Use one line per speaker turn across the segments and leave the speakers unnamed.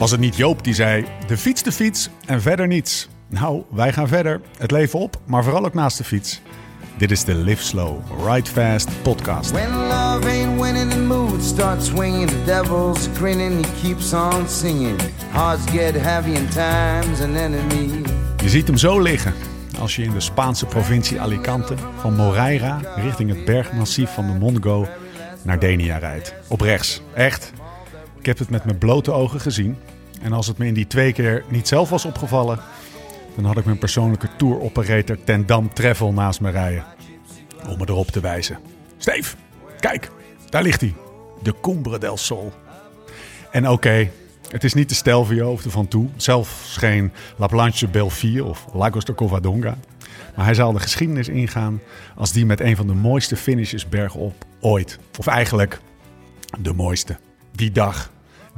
Was het niet Joop die zei: de fiets, de fiets en verder niets? Nou, wij gaan verder. Het leven op, maar vooral ook naast de fiets. Dit is de Live Slow, Ride Fast podcast.
When love ain't winning, the mood starts swinging. The devil's grinning, he keeps on singing. Hearts get heavy and time's an enemy.
Je ziet hem zo liggen als je in de Spaanse provincie Alicante van Moreira richting het bergmassief van de Mongo naar Denia rijdt. Op rechts. Echt. Ik heb het met mijn blote ogen gezien. En als het me in die twee keer niet zelf was opgevallen, dan had ik mijn persoonlijke tour-operator ten Dam Travel naast me rijden. Om me erop te wijzen. Steef, kijk, daar ligt hij. De Cumbre del Sol. En oké, het is niet de Stelvio of de Van Toe. Zelfs geen La Planche Belfier of Lagos de Covadonga. Maar hij zal de geschiedenis ingaan als die met een van de mooiste finishes bergop ooit. Of eigenlijk de mooiste. Die dag,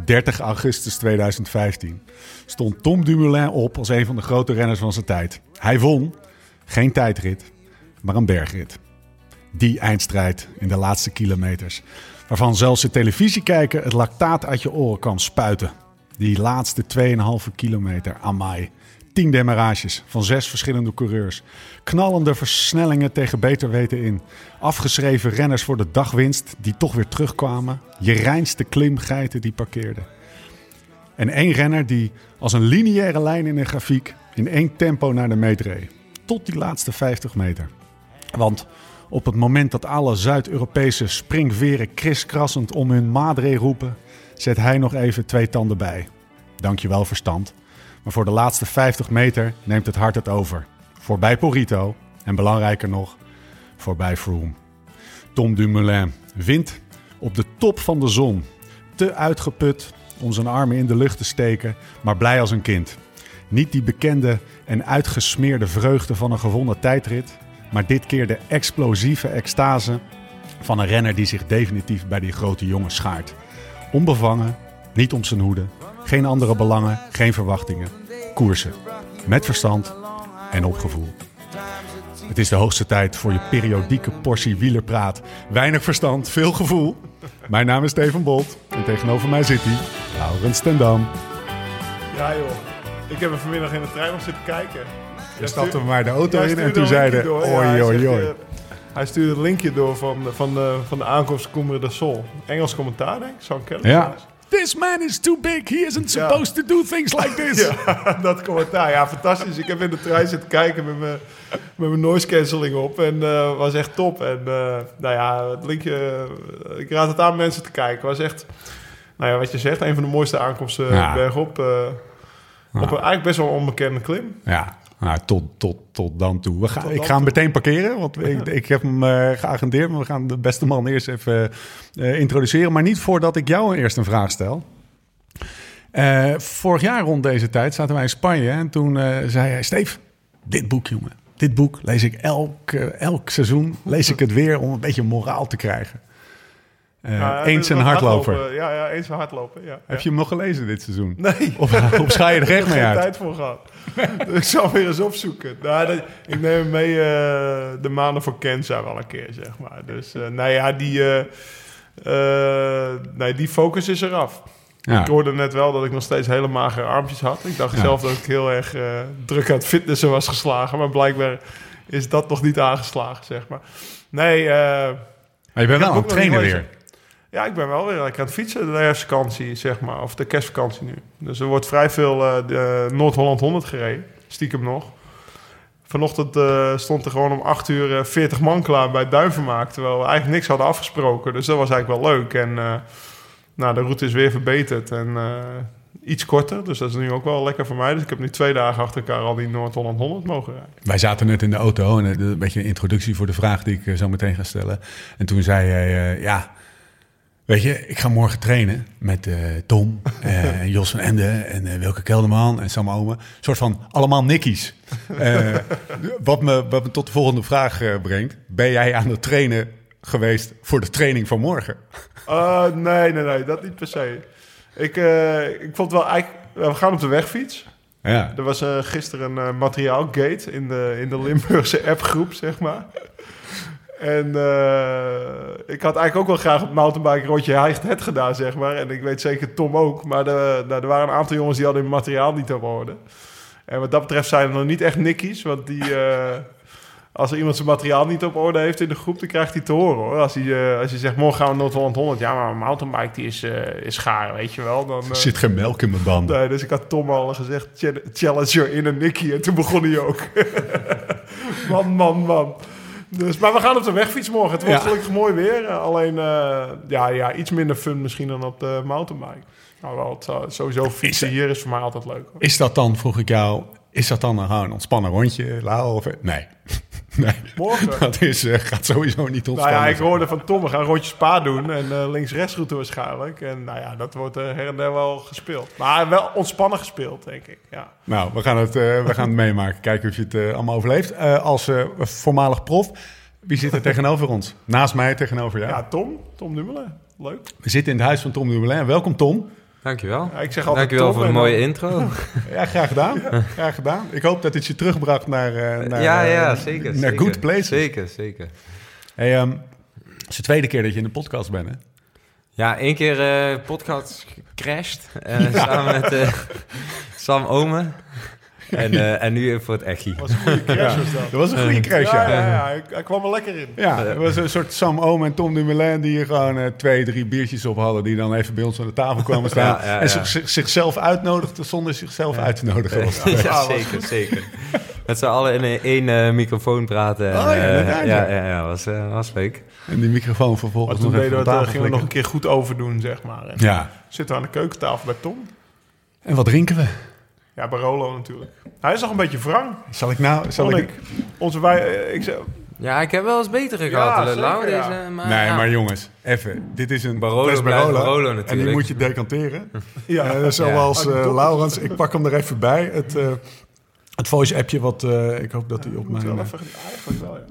30 augustus 2015, stond Tom Dumoulin op als een van de grote renners van zijn tijd. Hij won geen tijdrit, maar een bergrit. Die eindstrijd in de laatste kilometers, waarvan zelfs de televisiekijker het lactaat uit je oren kan spuiten. Die laatste 2,5 kilometer, amai. 10 demarages van zes verschillende coureurs. Knallende versnellingen tegen beter weten in. Afgeschreven renners voor de dagwinst die toch weer terugkwamen. Je reinste klimgeiten die parkeerden. En één renner die als een lineaire lijn in een grafiek in één tempo naar de meet reed. Tot die laatste 50 meter. Want op het moment dat alle Zuid-Europese springveren kriskrassend om hun madre roepen, zet hij nog even twee tanden bij. Dankjewel verstand. Maar voor de laatste 50 meter neemt het hart het over. Voorbij Porito en belangrijker nog, voorbij Froome. Tom Dumoulin wint op de top van de zon. Te uitgeput om zijn armen in de lucht te steken, maar blij als een kind. Niet die bekende en uitgesmeerde vreugde van een gewonnen tijdrit, maar dit keer de explosieve extase van een renner die zich definitief bij die grote jongen schaart. Onbevangen, niet om zijn hoede, geen andere belangen, geen verwachtingen. Koersen. Met verstand en op gevoel. Het is de hoogste tijd voor je periodieke portie wielerpraat. Weinig verstand, veel gevoel. Mijn naam is Steven Bolt en tegenover mij zit hij, Laurens ten Dam.
Ja joh, ik heb er vanmiddag in de trein nog zitten kijken.
Je stapte maar de auto in en toen zeiden, oi,
hij
oi, oi.
eh, Hij stuurde een linkje door van, de- van, de, van de aankomst Cumbre de Sol. Engels commentaar denk ik, Sean Kelly.
Ja. This man is too big, he isn't
Ja.
supposed to do things like this.
Ja, dat commentaar. Ja, fantastisch. Ik heb in de trein zitten kijken met mijn, met mijn noise cancelling op. En eh was echt top. En eh, nou ja, het linkje... eh, ik raad het aan mensen te kijken. was echt... Nou ja, wat je zegt, een van de mooiste aankomsten
Ja.
bergop. eh, Op een eigenlijk best wel onbekende klim.
Ja, nou, tot, tot, tot dan toe. We gaan,
Tot
ik ga hem
toe.
meteen parkeren, want ik, ik heb hem eh, geagendeerd. Maar we gaan de beste man eerst even eh, introduceren. Maar niet voordat ik jou eerst een vraag stel. Eh, vorig jaar rond deze tijd zaten wij in Spanje. En toen zei hij, Steef, dit boek jongen. Dit boek lees ik elk, elk seizoen. Lees ik het weer om een beetje moraal te krijgen. Eh,
Ja,
eens een hardloper.
hardlopen. Ja, ja, eens een hardlopen. Ja,
Heb je hem nog gelezen dit seizoen?
Nee.
Of, of scha je er
Ik
echt
heb
mee uit?
tijd voor gehad. Dus ik zal weer eens opzoeken. Nou, dat- ik neem hem mee eh, de maanden voor Kenza wel een keer, zeg maar. Dus eh, nou ja, die, eh, eh, nee, die focus is eraf.
Ja.
Ik hoorde net wel dat ik nog steeds hele magere armpjes had. Ik dacht zelf dat ik heel erg eh, druk aan het fitnessen was geslagen. Maar blijkbaar is dat nog niet aangeslagen, zeg maar. Nee, eh,
Maar je bent wel
Ik heb
aan
ook
het
nog niet
trainen weer.
Ja, ik ben wel weer lekker aan het fietsen de herfstvakantie, zeg maar. Of de kerstvakantie nu. Dus er wordt vrij veel eh, Noord-Holland 100 gereden. Stiekem nog. Vanochtend eh, stond er gewoon om 8 uur eh, 40 man klaar bij Duivenmaak. Terwijl we eigenlijk niks hadden afgesproken. Dus dat was eigenlijk wel leuk. En eh, nou, de route is weer verbeterd. En eh, iets korter. Dus dat is nu ook wel lekker voor mij. Dus ik heb nu twee dagen achter elkaar al die Noord-Holland 100 mogen rijden.
Wij zaten net in de auto en eh, een beetje een introductie voor de vraag die ik eh, zo meteen ga stellen. En toen zei hij, eh, ja, weet je, ik ga morgen trainen met eh, Tom, eh, en Jos van Ende en eh, Wilke Kelderman en Sam Omen. Een soort van allemaal nikkies. Wat, me, wat me tot de volgende vraag brengt. Ben jij aan het trainen geweest voor de training van morgen?
Uh, nee, nee, nee, dat niet per se. Ik, ik vond wel eigenlijk... We gaan op de wegfiets.
Ja,
Er was gisteren een eh, materiaalgate in de, in de Limburgse appgroep, zeg maar. En eh, ik had eigenlijk ook wel graag op mountainbike rondje Heigt het gedaan, zeg maar. En ik weet zeker Tom ook. Maar de, nou, er waren een aantal jongens die hadden hun materiaal niet op orde. En wat dat betreft zijn er nog niet echt nikkies. Want die, eh, als er iemand zijn materiaal niet op orde heeft in de groep, dan krijgt hij te horen hoor. Als hij, eh, als je zegt, morgen gaan we Noord-Holland 100. Ja, maar een mountainbike die is, eh, is gaar, weet je wel. Dan,
Er zit geen melk in mijn banden.
Nee, dus ik had Tom al gezegd, "Ch- challenger in een nikkie. En toen begon hij ook. man, man, man. Dus, maar we gaan op de wegfiets morgen. Het wordt gelukkig mooi weer. Eh, Alleen eh, ja, ja, iets minder fun misschien dan op de mountainbike. Nou, wel, het, sowieso fietsen hier is voor mij altijd leuk. Hoor.
Is dat dan, vroeg ik jou, is dat dan een gewoon een ontspannen rondje, Lau? Of, nee. nee.
Morgen?
Dat is, eh, gaat sowieso niet
Nou
ontspannen.
ja, ik hoorde van Tom, we gaan rondje spa doen. En eh, links-rechts route waarschijnlijk. En nou ja, dat wordt eh, her en der wel gespeeld. Maar wel ontspannen gespeeld, denk ik. Ja.
Nou, we gaan het, eh, we gaan het meemaken. Kijken of je het eh, allemaal overleeft. Eh, als eh, voormalig prof, wie zit er tegenover ons? Naast mij tegenover jou.
ja, Tom. Tom Dumoulin. Leuk.
We zitten in het huis van Tom Dumoulin. Welkom Tom.
Dankjewel.
Ja, ik zeg altijd
Dankjewel voor de
en dan-
mooie intro.
Ja, graag gedaan. graag gedaan. Ik hoop dat het je terugbracht naar, eh, naar,
ja,
eh,
ja, zeker.
naar
zeker.
good places.
Zeker, zeker.
Hey, ehm, het is de tweede keer dat je in de podcast bent, hè?
Ja, één keer eh podcast gecrashed. eh, Samen met eh, Sam Omen. En, eh, en nu voor het Echi.
was een goede crash was dat.
Dat was een goede crash,
Ja,
ja.
ja, ja. Ik, hij kwam er lekker in.
Ja, het was een soort Sam Oom en Tom Dumoulin die hier gewoon eh, twee, drie biertjes op hadden. Die dan even bij ons aan de tafel kwamen staan.
Ja, ja,
En
ja.
zich- zichzelf uitnodigden zonder zichzelf uit te nodigen. was.
Ja, zeker, zeker. Met z'n allen in eh, één eh, microfoon praten. en,
Oh ja,
eh,
ja.
ja, ja, ja, was, eh, was leuk.
En die microfoon
Maar
vervolgens
toen
nog
deden we
op
het, eh,
tafel
gingen we nog een keer goed overdoen, zeg maar. En
Ja,
Zitten we aan de keukentafel bij Tom.
en wat drinken we?
Ja, Barolo natuurlijk. Hij is nog een beetje wrang,
Zal ik nou... Zal ik...
ik. Onze wij, eh, ik zeg,
Ja, ik heb wel eens betere
Ja,
gehad.
zeker,
Lau,
ja.
deze, maar,
Nee,
ja.
maar jongens, even. Dit is een
Barolo
Barolo.
Barolo
En die
natuurlijk.
moet je decanteren.
ja,
Eh, zoals
Ja.
eh, Laurens, ik pak hem er even bij. Het, eh, het voice-appje, wat eh, ik hoop dat hij op mijn...
wel
eh,
even, eigenlijk wel, ja.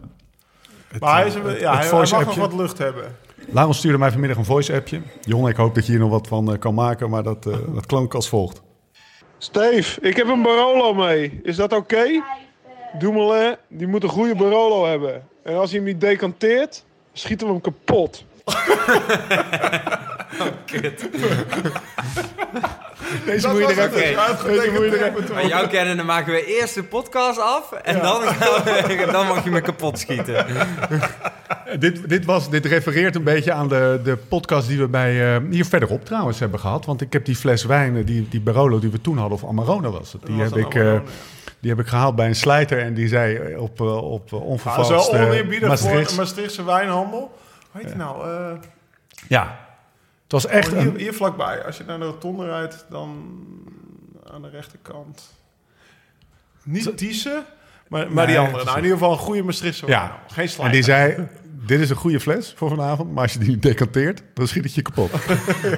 het,
Maar hij,
eh,
is, een-
het-
ja,
het
hij, mag nog
voice-appje.
wat lucht hebben.
Laurens stuurde mij vanmiddag een voice-appje. Jon, ik hoop dat je hier nog wat van eh, kan maken, maar dat, eh, dat klonk als volgt.
Steve, ik heb een Barolo mee. Is dat oké? Dumoulin, die moet een goede Barolo hebben. En als hij hem niet decanteert, schieten we hem kapot.
Even... Deze moet je er even...
Maar jou kennen, dan maken we eerst de podcast af. En dan, we- dan mag je me kapot schieten.
Dit, dit, was, dit refereert een beetje aan de, de podcast die we bij, eh, hier verderop trouwens hebben gehad. Want ik heb die fles wijn, eh, die, die Barolo die we toen hadden, of Amarone was het. Die,
was
heb ik, eh, die heb ik gehaald bij een slijter en die zei op, op eh,
Dat is
onvervalst...
wel
eh,
oneerbiedig voor Maastrichtse wijnhandel. Hoe heet die nou? Eh,
Ja, het was echt
oh, hier, vlakbij. Als je naar de rotonde rijdt, dan aan de rechterkant. Niet Thiessen, maar, maar die andere. Nou, in ieder geval een goede Maastrichtse
Ja.
Geen
En
slijter.
die zei, dit is een goede fles voor vanavond, maar als je die niet decanteert, dan schiet het je kapot.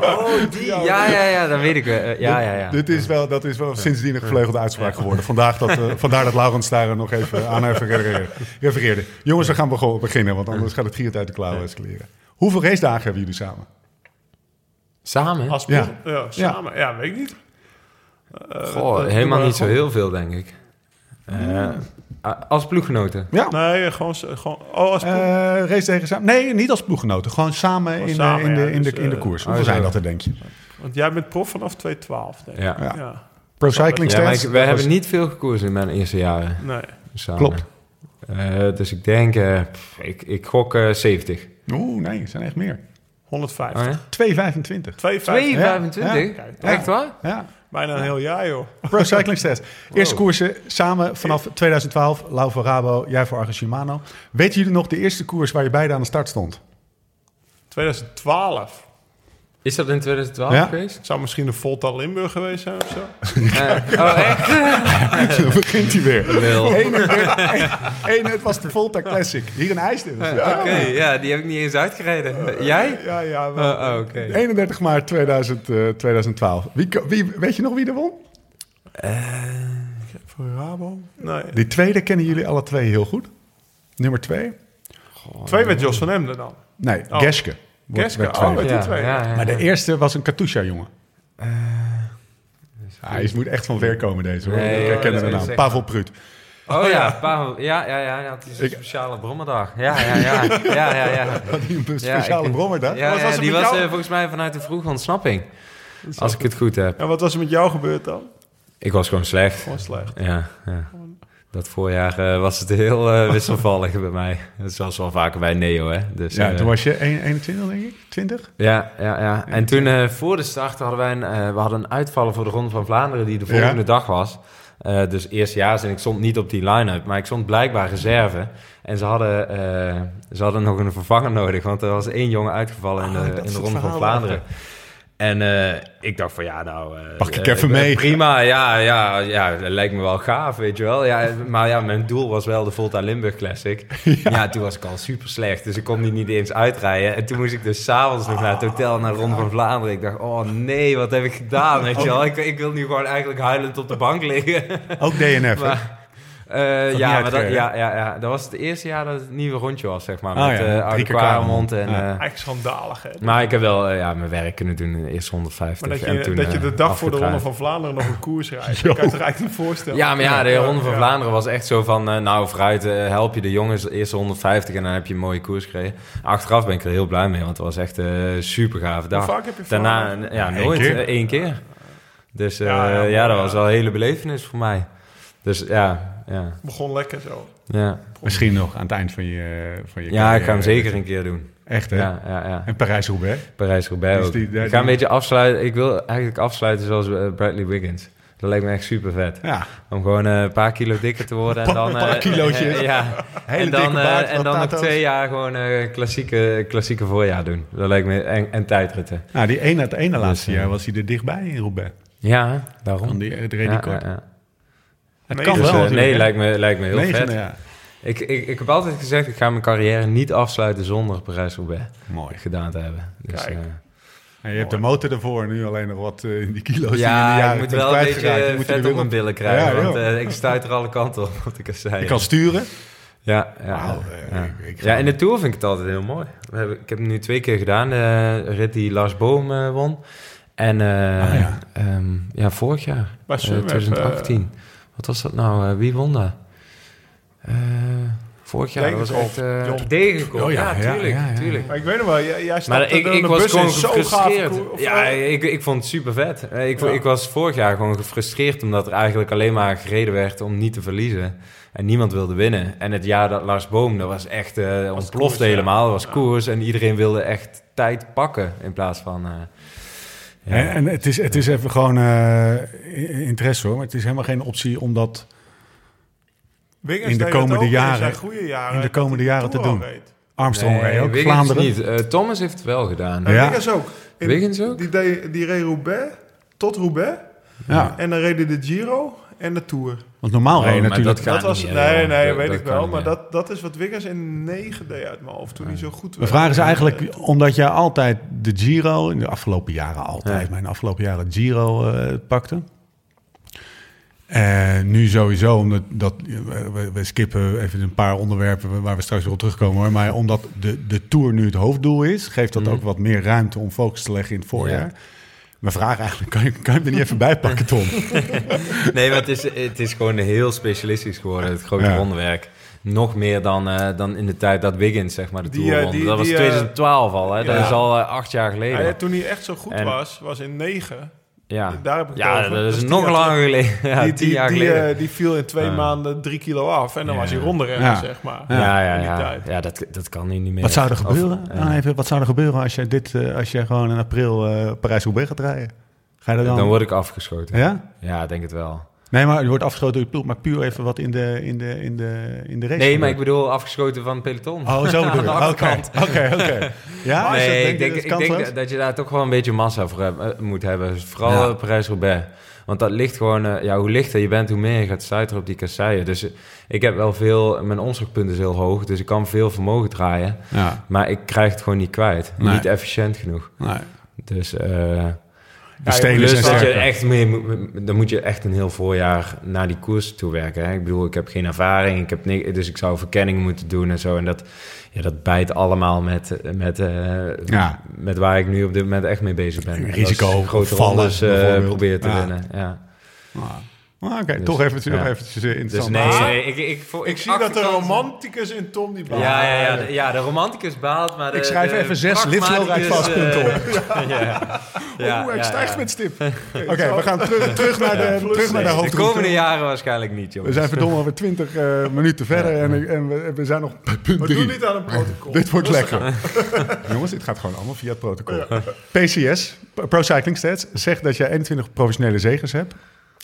Oh, die. Ja, ja, ja, dat weet ik wel. Ja, ja, ja.
Dit is wel, dat is wel sindsdien een gevleugelde uitspraak geworden. Vandaag dat, eh, vandaar dat Laurens daar nog even aan even refereerde. refereerde. Jongens, we gaan beginnen, want anders gaat het giert uit de klauwen escaleren. Hoeveel racedagen hebben jullie samen?
Samen?
Als
Ja.
ja. samen. Ja. weet ik niet. Eh,
Goh, helemaal niet zo heel veel, denk ik. Eh, a- als ploeggenoten.
Ja.
Nee, gewoon... gewoon oh, als ploeg.
Eh racedagen samen? Nee, niet als ploeggenoten. Gewoon samen, in, de-
samen,
in, de,
ja,
in, de,
dus,
in de koers.
oh,
Hoeveel zijn dat er, denk je?
Want jij bent prof vanaf 2012, denk ik.
Ja.
Ja. Pro Cycling
Ja,
Stats?
wij hebben
was-
niet veel gekozen in mijn eerste jaren.
Nee.
Samen.
Klopt.
Eh, dus ik denk, pff, ik, ik gok eh 70.
Oeh, nee, het zijn echt meer.
150.
Oh, ja?
2,25.
250.
225?
Ja.
Ja.
Echt waar?
Ja,
Bijna een heel jaar, joh.
Pro Cycling Stats. Eerste koersen samen vanaf 2012. Lau voor Rabo, jij voor Argo Shimano. Weten jullie nog de eerste koers waar je beide aan de start stond?
2012.
Is dat in 2012
Ja.
geweest?
Het zou misschien de Volta Limburg geweest zijn of zo.
Eh, oh, echt?
Dan begint hij weer.
Lul.
Eén, één, het was de Volta Classic. Hier in IJsden.
Oké, ja, die heb ik niet eens uitgereden. Jij?
Ja, ja. wel.
Oh, oh, oké.
31 maart 2000, eh, 2012. Wie, wie, weet je nog wie er won?
Voor Rabo? Nee.
Die tweede kennen jullie alle twee heel goed. Nummer twee?
Twee met Jos van Emden dan.
Nee,
Oh.
Geske. Werd
oh, die twee.
Maar de eerste was een Katusha, jongen. Hij moet echt van ver komen deze hoor.
Nee,
ik herken
dat
de naam. Pavel Prut.
Oh ja, Pavel, ja, ja, ja, ja, het is een speciale brommerdag. Ja, ja, ja, ja, ja, ja.
Een speciale
ik-
brommer daar?
Ja,
Wat
ja,
was
die was eh, volgens mij vanuit de vroege ontsnapping. Als ik het goed heb.
En wat was er met jou gebeurd dan?
Ik was gewoon slecht.
Gewoon slecht.
Ja, ja. Dat voorjaar eh, was het heel eh, wisselvallig bij mij. Zoals wel vaker bij Neo, hè. Dus,
Ja,
eh,
toen was je 1 21, denk ik? 20?
Ja, ja, ja. En toen voor de start hadden wij een, we hadden een uitvallen voor de Ronde van Vlaanderen die de volgende
Ja.
dag was. Dus eerstejaars en ik stond niet op die line-up, maar ik stond blijkbaar reserve. En ze hadden, ze hadden nog een vervanger nodig, want er was één jongen uitgevallen in
Ah,
de, in de Ronde van Vlaanderen. En eh, ik dacht van ja, nou... eh,
Pak ik
eh,
even mee.
Prima, ja, ja, ja, dat lijkt me wel gaaf, weet je wel. Ja, maar ja, mijn doel was wel de Volta Limburg Classic. Ja. toen was ik al super slecht, dus ik kon die niet eens uitrijden. En toen moest ik dus s'avonds nog naar het hotel, naar Ronde van Vlaanderen. Ik dacht, oh nee, wat heb ik gedaan, weet je wel. Ik, ik wil nu gewoon eigenlijk huilend op de bank liggen.
Ook DNF?
Maar, eh, ja, maar dat, ja, ja, ja, dat was het eerste jaar dat het nieuwe rondje was, zeg maar.
Oh
met
ja,
eh Kwaremond en...
Ja.
eh,
Eigenlijk schandalig, hè?
maar ik heb wel ja, mijn werk kunnen doen in de eerste 150.
Maar dat
en
je,
toen,
dat je de dag voor de Ronde van Vlaanderen nog een koers rijdt. Dat kan je toch eigenlijk niet voorstellen?
Ja, maar ja, de Ronde van
ja.
Vlaanderen was echt zo van... nou, vooruit help je de jongens de eerste 150 en dan heb je een mooie koers gekregen. Achteraf ben ik er heel blij mee, want het was echt een super gave
Hoe
dag.
vaak heb je
Daarna, ja,
Eén
nooit.
keer?
één keer. Dus eh,
Ja,
ja,
ja, mooi,
dat was wel een hele belevenis voor mij. Dus ja, ja,
Begon lekker zo.
ja.
Misschien nog aan het eind van je, van je
Ja, ik ga hem zeker een keer doen.
Echt, hè?
Ja, ja, ja.
En Parijs-Roubaix?
Parijs-Roubaix
Dus
ook.
die- die-
ik ga een beetje afsluiten. Ik wil eigenlijk afsluiten zoals eh, Bradley Wiggins. Dat lijkt me echt super vet.
Ja.
Om gewoon eh, een paar kilo dikker te worden. En
Een
dan,
paar
eh,
kilootjes.
ja.
Hele
en dan, eh, en dan nog twee jaar gewoon eh, klassieke, klassieke voorjaar doen. Dat lijkt me... En, en tijdritten.
Nou, die ene, het ene laatste
eh,
jaar was hij er dichtbij in Roubaix.
Ja, daarom.
Van die, het
ja, ja.
Het
Nee,
kan
dus,
wel
eh,
natuurlijk,
nee,
hè?
lijkt me, lijkt me heel
Negen,
vet.
ja.
Ik, ik, ik heb altijd gezegd, ik ga mijn carrière niet afsluiten zonder Parijs-Roubaix
Mooi.
gedaan te hebben. Dus,
Kijk.
eh,
En je hebt de motor ervoor, nu alleen nog wat eh, in die kilo's die je in de
ja,
jaren
ik moet wel een beetje
Die moet er
vet op mijn billen krijgen.
Ja,
want eh, ik stuit er alle kanten op, wat ik al zei.
Je kan sturen.
Ja, ja, ja.
eh, ik- ik ga-
ja, in de Tour vind ik het altijd heel mooi. We hebben, ik heb het nu twee keer gedaan. De rit die Lars Boom eh, won. En eh,
Ah, ja.
ehm, ja, vorig jaar,
Bij
eh,
Sunweb,
2018. Wat was dat nou? Eh, wie won dat? Eh, vorig jaar was echt uh,
John.
Oh,
ja, tuurlijk,
ja, ja.
tuurlijk.
Maar ik weet nog wel, jij, jij
Maar ik, ik was gewoon gefrustreerd.
of,
Ja, ik, ik vond het super vet. Eh, Ik,
Ja.
ik was vorig jaar gewoon gefrustreerd omdat er eigenlijk alleen maar gereden werd om niet te verliezen. En niemand wilde winnen. En het jaar dat Lars Boom, dat was echt eh ontplofte
koers,
helemaal. Dat was
Ja.
koers en iedereen wilde echt tijd pakken in plaats van... eh, ja.
En, en het, is, het is even gewoon eh, interesse hoor, maar het is helemaal geen optie om dat
Wiggins
in de komende jaren-
zijn goede jaren
in de komende jaren te doen. Armstrong
Nee,
ook,
Wiggins
Vlaanderen.
niet. Eh, Thomas heeft het wel gedaan.
En
Ja.
Wiggins ook. In-
Wiggins ook?
Die, deed, die reed Roubaix tot Roubaix.
Ja,
En dan reden de Giro en de Tour.
Want normaal
Oh,
natuurlijk...
dat
dat was,
meer,
nee, nee,
Dat-
weet
dat
ik wel.
niet
Maar dat, dat is wat Wiggins in 9 deed uit mijn hoofd toen hij zo goed
We
werd.
vragen ze eigenlijk, omdat jij altijd de Giro, in de afgelopen jaren altijd,
Ja.
maar in de afgelopen jaren Giro eh, pakte. En nu sowieso, omdat dat, we, we skippen even een paar onderwerpen waar we straks weer op terugkomen. Hoor. Maar omdat de, de Tour nu het hoofddoel is, geeft dat
Mhm.
ook wat meer ruimte om focus te leggen in het voorjaar.
Ja.
We vragen eigenlijk, kan je, kan je hem er niet even bij pakken, Tom?
Nee, maar het is, het is gewoon heel specialistisch geworden, het grote
Ja.
rondewerk. Nog meer dan, eh, dan in de tijd dat Wiggins zeg maar, de
Die,
Tour
eh,
won.
die-
dat was
die, eh,
2012 al, hè? dat is al acht jaar geleden.
Ja,
Ja,
toen hij echt zo goed
En-
was, was in 9.
Ja.
Daar heb ik het over.
dat is
tien
nog langer geleden. Ja,
die,
tien
die,
jaar
die,
geleden.
eh, die viel in twee
Ja.
maanden drie kilo af. En dan
Ja.
was hij ronderenner,
Ja.
zeg maar.
ja, ja, ja.
tijd.
ja dat, dat kan nu niet meer.
Wat zou er
Of,
gebeuren?
eh,
Nou, even, wat zou er gebeuren als je, dit, eh, als je gewoon in april eh Parijs-Roubaix gaat rijden? Ga je dan...
dan word ik afgeschoten.
Ja?
Ja, ik denk het wel.
Nee, maar je wordt afgeschoten door je ploeg, maar puur even wat in de, in de, in de, in de race.
Nee, maar ik bedoel afgeschoten van het peloton.
Oh, zo bedoel
Aan
je.
de
Oké,
achterkant.
oké, oké. Ja,
nee, ik denk,
dat
ik denk dat je daar toch wel een beetje massa voor heb- eh, moet hebben. Vooral
Ja.
Parijs-Roubaix. Want dat ligt gewoon... eh, ja, hoe lichter je bent, hoe meer je gaat stuiteren op die kasseien. Dus eh, ik heb wel veel... Mijn omslagpunt is heel hoog, dus ik kan veel vermogen draaien.
Ja,
Maar ik krijg het gewoon niet kwijt.
Nee.
Niet efficiënt genoeg.
nee.
Dus... eh
Zijn
dat je echt mee, moet- dan moet je echt een heel voorjaar naar die koers toe werken. Hè? Ik bedoel, ik heb geen ervaring, ik heb dus ik zou verkenning moeten doen en zo. En dat, ja, dat bijt allemaal met, met, eh,
Ja.
met waar ik nu op dit moment echt mee bezig ben.
Risico,
grote
vallen
rondes eh,
bijvoorbeeld.
proberen te winnen. Ja.
Nou, Ah, Oké,
Dus,
toch eventjes,
ja.
nog eventjes eh,
Dus
interessant.
nee,
Maar-
nee, ik, ik, ik,
Ik zie dat de romanticus in Tom die baalt.
Ja, ja, ja, de, ja, de romanticus baalt, maar de,
Ik schrijf
de
even zes livslowrijd
pragmaticus,
vastpunten
eh, ja, ja,
Oeh, hij
ja,
stijgt
ja.
met stip. Oké, we gaan terug, terug naar de, terug naar de
De
hoofdroute.
komende jaren waarschijnlijk niet,
We
jongens.
zijn verdomme alweer 20 eh, minuten verder en, ik- en we, we zijn nog bij punt
Maar doe
3.
niet aan een protocol.
Dit wordt lekker. Jongens, dit gaat gewoon allemaal via het protocol. PCS, Pro Cycling Stats, zegt dat je 21 professionele zegers hebt.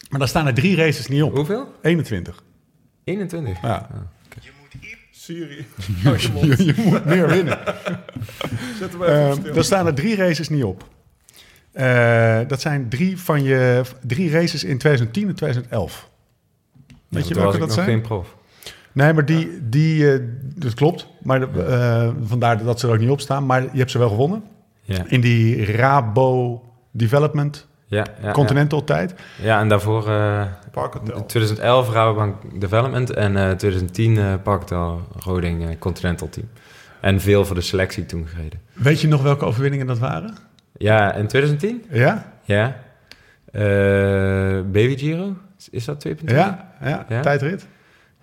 Maar daar staan er drie races niet op.
Hoeveel?
21.
21.
Ja.
Siri.
Je, je moet meer winnen.
Zet hem even op
Uh,
stil.
daar staan er drie races niet op. Eh, dat zijn drie, van je, drie races in 2010 en 2011. Weet je welke dat
nog
zijn?
geen prof.
Nee, maar die, die eh, dat klopt. Maar eh, vandaar dat ze er ook niet op staan. Maar je hebt ze wel gewonnen.
Ja,
In die Rabo Development
ja, ja,
Continental tijd.
ja. en daarvoor eh,
Parkhotel.
2011 Rabobank Development en eh 2010 eh Parktel Roding eh, Continental Team. En veel voor de selectie toen gereden.
Weet je nog welke overwinningen dat waren?
Ja, in 2010?
Ja?
Ja. Eh, Baby Giro? Is dat 2.2?
Ja, ja,
Ja?
tijdrit.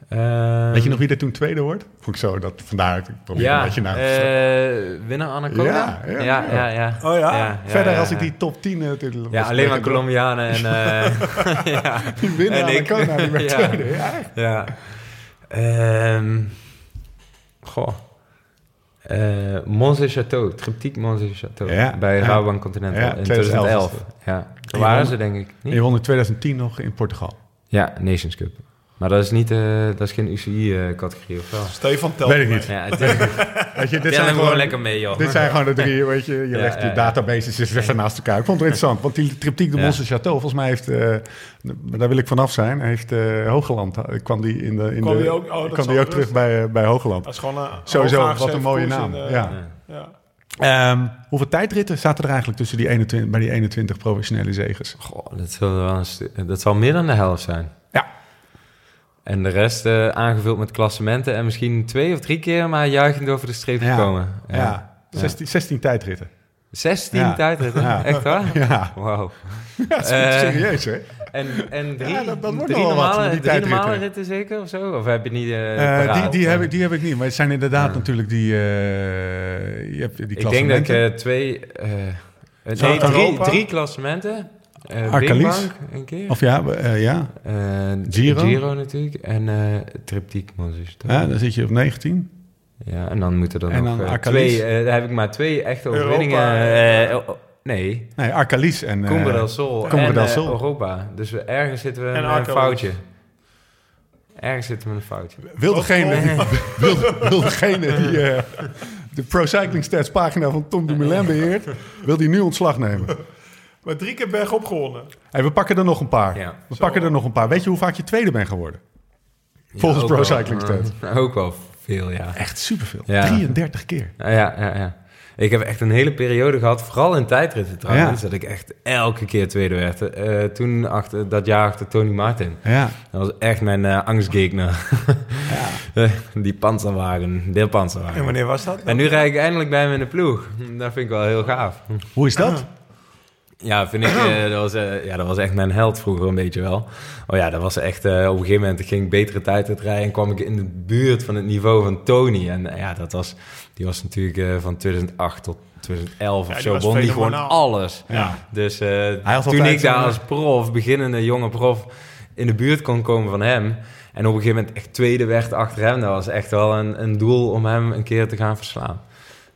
Eh,
Weet je nog wie er toen tweede wordt? Vond ik zo, dat, vandaar ik probeer
Ja,
een beetje naar...
eh, winnaar Anaconda?
Ja, ja,
ja,
ja.
ja. ja.
Oh ja?
Verder
ja,
als ik
ja.
die top 10... natuurlijk
Ja,
was
alleen maar Colombianen en... eh ja.
Die winnen
En ik-
die werd
ja.
tweede. Ja.
Ja. Ehm goh. Eh Mons Château, Triptyque Mons Château.
Ja,
bij
ja.
Rabobank Continental
Ja,
in
2011
2011. Ja, daar waren
won-
ze denk ik
En
niet.
je won in 2010 nog in Portugal.
Ja, Nations Cup. Maar dat is, niet, eh, dat is geen UCI-categorie of wel?
Stefan telt
Weet ik niet.
Ja,
Weet je, dit zijn gewoon,
gewoon lekker mee, joh.
dit zijn gewoon de drie, weet je. Je
Ja,
legt
ja,
je
ja.
databases eens even naast elkaar. Ik vond het interessant, want die Triptyque de
Ja.
Mons Château, volgens mij heeft, eh, daar wil ik vanaf zijn, heeft eh Hoogland, eh, kwam die in de... In
Kwam
de
die ook- oh, dat
kwam die ook terug bij, eh, bij Hoogland.
Dat is gewoon een
Sowieso, wat een mooie naam.
in, eh,
ja.
ja.
Ehm, hoeveel tijdritten zaten er eigenlijk tussen die 21, bij die 21 professionele zegers?
Goh, dat, zal wel een stu- dat zal meer dan de helft zijn.
Ja.
En de rest eh, aangevuld met klassementen en misschien twee of drie keer maar juichend over de streep
Ja.
gekomen.
Ja, 16, 16 tijdritten.
16
Ja.
tijdritten?
Ja.
Echt waar?
Ja,
Wauw.
ja dat is
Eh,
serieus hè?
En, en drie,
Ja, dat- dat wordt
drie,
wat,
normale, normale ritten zeker of zo? Of heb je niet eh
die, die, heb ik, die heb ik niet, maar het zijn inderdaad
Ja.
natuurlijk die, je hebt die
Ik denk dat ik
klassementen.
twee... nee, drie, drie klassementen.
Arcalis?
Bingbank een keer.
Of ja, eh, ja. Giro?
Giro natuurlijk. En eh Mons
ja, dan zit je op 19.
Ja, en dan moeten er
En
nog
dan
twee... daar heb ik maar twee echte overwinningen. nee,
Nee, Arcalis en... eh,
Cumbre del Sol en
del Sol.
Europa. Dus we, ergens zitten we
En
een foutje. Ergens zitten we met een foutje.
wil degene, wil, wil degene die eh, de Pro Cycling Stats pagina van Tom Dumoulin beheert, wil die nu ontslag nemen.
Maar drie keer bergop gewonnen.
Hey, we pakken er nog een paar.
Ja.
We pakken er nog een paar. Weet je hoe vaak je tweede bent geworden? Volgens
ook
Pro Cycling Stats.
ook wel veel, ja.
Echt superveel.
Ja.
33 keer.
Ja, ja, ja, ja. Ik heb echt een hele periode gehad, vooral in tijdritten trouwens,
Ja.
dat ik echt elke keer tweede werd. Eh, toen, achter, dat jaar achter Tony Martin.
Ja.
Dat was echt mijn eh angstgegner. Eh, Die panzerwagen, de panzerwagen.
En wanneer was dat?
En nu rijd ik eindelijk bij hem in de ploeg. Dat vind ik wel heel gaaf.
Hoe is dat?
Ja, vind ik, eh, dat, was, eh, ja, dat was echt mijn held vroeger een beetje wel. Oh ja, dat was echt, eh, op een gegeven moment ging ik betere tijd rijden en kwam ik in de buurt van het niveau van Tony. En ja, dat was, die was natuurlijk eh, van 2008 tot 2011
Ja,
of zo, won die gewoon alles.
Ja.
Dus eh,
had
toen ik daar als prof, beginnende jonge prof, in de buurt kon komen van hem... en op een gegeven moment echt tweede werd achter hem... dat was echt wel een, een doel om hem een keer te gaan verslaan.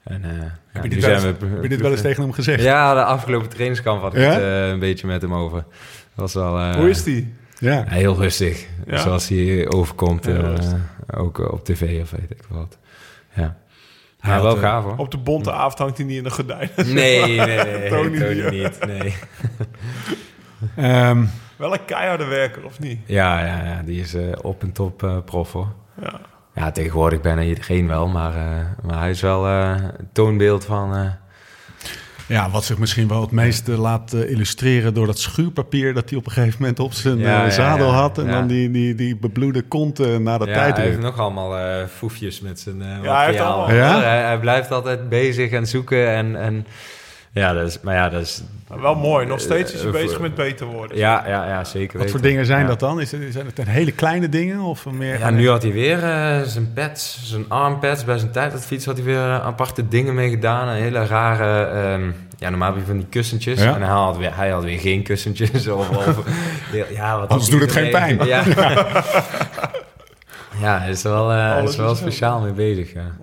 En, eh, ja,
Heb je dit wel eens,
zijn we-
heb je dit wel eens tegen hem gezegd?
ja, de afgelopen trainingskamp had ik
Ja?
het eh, een beetje met hem over. Was wel... eh,
Hoe is die?
Ja.
heel rustig.
Ja?
Zoals hij overkomt. Eh, ook op tv of weet ik wat. Ja.
Hij
wel gaaf hoor.
Op de bonte avond hangt hij niet in de gordijn.
Nee, nee, nee.
Tony
Tony,
niet.
niet. Nee.
Ehm,
Wel een keiharde werker, of niet?
Ja, ja, ja, die is eh, op en top prof hoor.
Ja.
Ja, tegenwoordig bijna iedereen wel. Maar, eh, maar hij is wel eh, het toonbeeld van... eh,
ja, wat zich misschien wel het meeste laat illustreren door dat schuurpapier dat hij op een gegeven moment op zijn
Ja, ja,
zadel
ja.
had. En
Ja.
dan die, die, die bebloede kont eh, na de
ja, hij heeft nog allemaal eh, foefjes met zijn eh
Ja, hij heeft
materiaal.
allemaal-
Ja?
Hij, hij blijft altijd bezig en zoeken en... en Ja, dat is, maar ja, dat is...
Maar wel mooi. Nog steeds is hij
Eh,
bezig
voor-
met beter worden.
Ja, ja, ja zeker
Wat voor dingen zijn
Ja.
dat dan? Is het, zijn het hele kleine dingen of meer?
Ja, nu had hij weer eh, zijn pads, zijn armpads. Bij zijn tijdritfiets had hij weer eh, aparte dingen mee gedaan. Een hele rare... ehm, ja, normaal heb je van die kussentjes.
Ja.
En hij had, weer, hij had weer geen kussentjes. Of, of, ja, wat
Anders doet het geen pijn.
Ja, ja hij is er wel, eh, is wel
is zo.
speciaal mee bezig. Ja.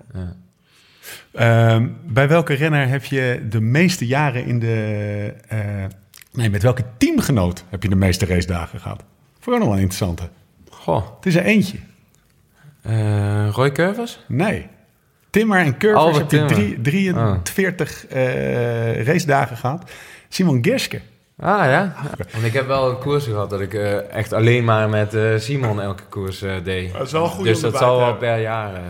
Ehm, bij welke renner heb je de meeste jaren in de... eh, nee, met welke teamgenoot heb je de meeste racedagen gehad? Voor nog wel een interessante.
Goh,
Het is er eentje.
eh, Roy Curvers?
Nee. Timmer en Curvers
Albert
heb je
Timmer.
drie, 43 eh racedagen gehad. Simon Gerske.
Ah ja. En ik heb wel een koers gehad dat ik eh, echt alleen maar met eh, Simon elke koers eh, deed.
Dat is wel goed
Dus
om
dat zal wel per jaar. eh,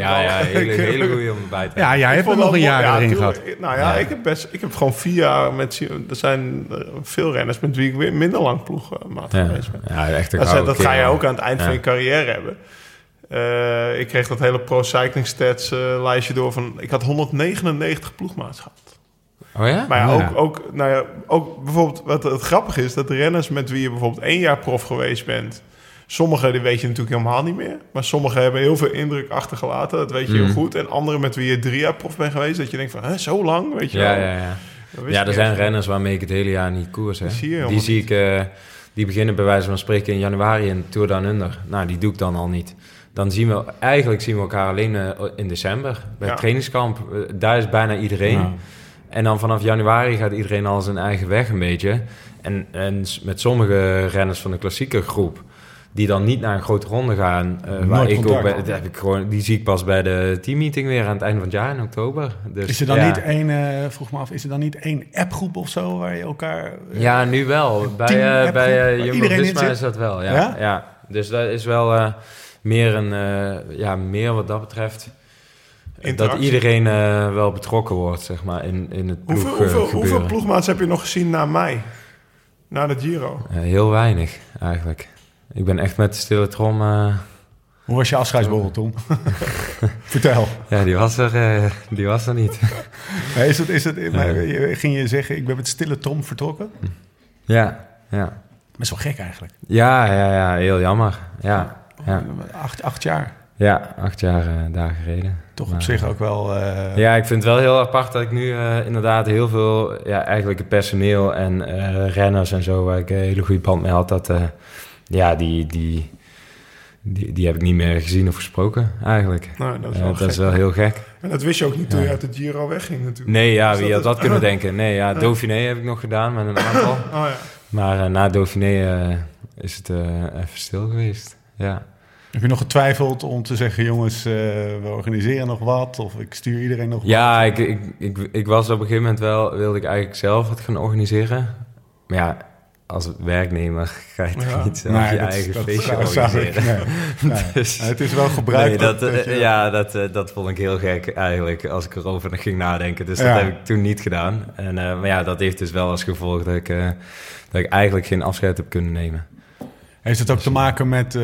ja, ja, hele, hele goede om erbij te
Ja,
hebben.
jij
Ik
hebt er nog een jaar
ja,
erin gehad.
Nou ja,
Ja.
Ik, heb best, ik heb gewoon vier jaar met... Simon- Er zijn veel renners met wie ik weer minder lang ploegmaat
Ja,
geweest ben.
ja echt een
Dat, dat ga je ook aan het eind van
Ja.
je carrière hebben. Eh, ik kreeg dat hele Pro Cycling Stats lijstje door van... Ik had 199 ploegmaats gehad.
Oh ja?
Maar ja,
Ja.
Ook, ook, nou ja, ook bijvoorbeeld... Wat het grappige is, dat de renners met wie je bijvoorbeeld één jaar prof geweest bent... Sommige die weet je natuurlijk helemaal niet meer. Maar sommige hebben heel veel indruk achtergelaten. Dat weet je heel
Mhm.
goed. En andere met wie je drie jaar prof bent geweest... dat je denkt van, hè, zo lang? Weet je
Ja,
wel.
ja, ja. Ja, er zijn renners waarmee ik het hele jaar niet koers. Hè.
Die zie
Die ik, eh, die beginnen bij wijze van spreken in januari in Tour Down Under. Nou, die doe ik dan al niet. Dan zien we, eigenlijk zien we elkaar alleen eh, in december. Bij
Ja.
het trainingskamp, eh, daar is bijna iedereen.
Ja.
En dan vanaf januari gaat iedereen al zijn eigen weg een beetje. En, en met sommige renners van de klassieke groep... die dan niet naar een grote ronde gaan... eh, waar ik ook
contact.
bij, dat heb ik gewoon, die zie ik pas bij de teammeeting weer... aan het einde van het jaar in oktober. Dus,
Is er dan
ja.
niet één, eh, vroeg me af, is er dan niet één appgroep of zo waar je elkaar... eh,
Ja, nu wel. Bij, bij Jumbo-Visma
zit?
is dat wel, ja.
Ja?
ja? Dus dat is wel meer een... ja, meer wat dat betreft... Dat iedereen eh, wel betrokken wordt, zeg maar, in, in het
Hoeveel,
ploeg,
hoeveel,
eh,
hoeveel
gebeuren.
ploegmaats heb je nog gezien na mij? Na de Giro?
Eh, heel weinig, eigenlijk. Ik ben echt met de stille trom... eh,
Hoe was je afscheidsborrel, Tom? Vertel.
ja, die was er, eh, die was er niet.
Nee, is het, is het, maar, ging je zeggen, ik ben met stille Tom vertrokken?
ja, ja.
Best wel gek eigenlijk.
Ja, ja, ja, heel jammer. Ja, ja.
Acht, acht jaar.
Ja acht jaar eh, daar gereden.
Toch op
Maar,
zich ook wel... eh,
Ja, ik vind het wel heel apart dat ik nu eh, inderdaad heel veel, ja, eigenlijk het personeel en eh, renners en zo, waar ik een hele goede band mee had, dat, eh, ja, die, die, die, die heb ik niet meer gezien of gesproken, eigenlijk.
Nou, dat is
Eh,
wel
dat
gek.
is wel heel gek.
En dat wist je ook niet toen
Ja.
je uit de Giro wegging natuurlijk.
Nee, ja,
Dus
wie
dat
had
is-
dat kunnen denken? Nee, ja, Dauphiné heb ik nog gedaan met een aantal.
Oh ja.
Maar eh, na Dauphiné eh, is het eh, even stil geweest. Ja.
Heb je nog getwijfeld om te zeggen, jongens, eh, we organiseren nog wat? Of ik stuur iedereen nog
Ja, ik, ik, ik, ik was op een gegeven moment wel, wilde ik eigenlijk zelf het gaan organiseren. Maar ja, als werknemer ga je toch
Ja.
niet zelf
Nee,
je
dat-
eigen
dat-
feestje organiseren.
nee, nee.
Dus-
Het is wel gebruikt.
Nee, dat,
dat
eh,
je-
ja, dat, eh, dat vond ik heel gek eigenlijk, als ik erover ging nadenken. Dus
Ja.
dat heb ik toen niet gedaan. En, eh, maar ja, dat heeft dus wel als gevolg dat ik, eh, dat ik eigenlijk geen afscheid heb kunnen nemen.
Heeft het ook te maken met eh,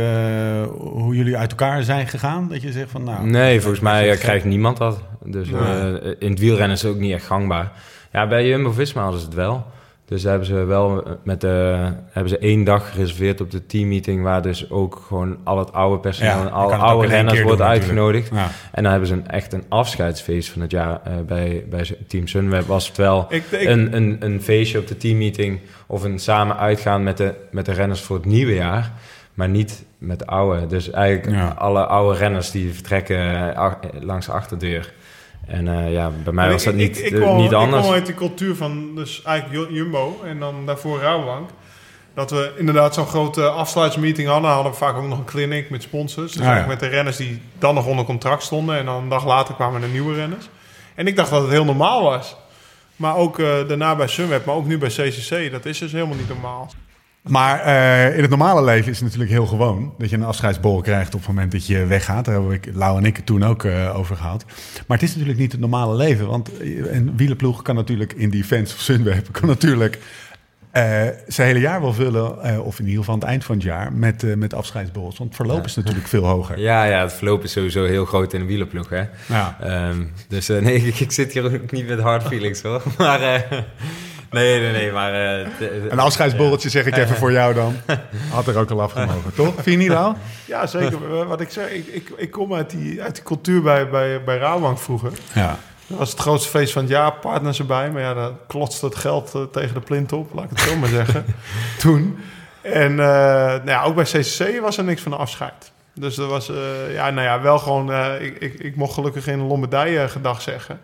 hoe jullie uit elkaar zijn gegaan? Dat je zegt van, nou...
Nee, volgens mij eh, krijgt niemand dat. Dus eh, in het wielrennen is het ook niet echt gangbaar. Ja, bij Jumbo-Visma hadden ze het wel. Dus hebben ze wel met de, hebben ze één dag gereserveerd op de teammeeting... waar dus ook gewoon al het oude personeel
Ja,
en
ook
oude renners
keer
wordt
doen natuurlijk.
uitgenodigd.
Ja.
En dan hebben ze een, echt een afscheidsfeest van het jaar eh, bij, bij Team Sunweb. Was het wel
Ik, ik,
een, een, een feestje op de teammeeting... of een samen uitgaan met de, met de renners voor het nieuwe jaar... maar niet met de oude. Dus eigenlijk
Ja.
alle oude renners die vertrekken eh, ach- langs de achterdeur. En eh, ja, bij mij was dat
ik-
niet,
ik, ik,
eh,
kwam-
niet
Ik
anders.
kwam uit die cultuur van dus eigenlijk Ju- Jumbo en dan daarvoor Rabobank. Dat we inderdaad zo'n grote afsluitsmeeting hadden. Hadden we vaak ook nog een clinic met sponsors. Dus
Ah, ja.
met de renners die dan nog onder contract stonden. En dan een dag later kwamen er nieuwe renners. En ik dacht dat het heel normaal was. Maar ook eh, daarna bij Sunweb, maar ook nu bij CCC. Dat is dus helemaal niet normaal.
Maar eh, in het normale leven is het natuurlijk heel gewoon dat je een afscheidsborrel krijgt op het moment dat je weggaat. Daar hebben ik, Lau en ik het toen ook eh, over gehad. Maar het is natuurlijk niet het normale leven. Want eh, een wielenploeg kan natuurlijk in die fans of Sunweb kan natuurlijk zijn hele jaar wil vullen, of in ieder geval aan het eind van het jaar, met, met afscheidsborrels. Want het verloop is natuurlijk veel hoger.
Ja, ja, het verloop is sowieso heel groot in de wielerploeg, hè.
Ja.
Ehm, dus nee, ik, ik zit hier ook niet met hard feelings, hoor. Maar, nee, nee, nee, maar... eh, de-
Een afscheidsborreltje zeg ik even voor jou dan. Had er ook al afgemogen, toch? Vind je niet?
Ja, zeker. Wat ik zeg, ik, ik, ik kom uit die, uit die cultuur bij, bij, bij Rabobank vroeger.
Ja.
Dat was het grootste feest van het jaar, partners erbij. Maar ja, dan klotste het geld eh, tegen de plint op, laat ik het zo maar zeggen. Toen. En eh, nou ja, ook bij CCC was er niks van de afscheid. Dus er was, eh, ja, nou ja, wel gewoon... eh, ik, ik, ik mocht gelukkig in Lombardije gedag zeggen.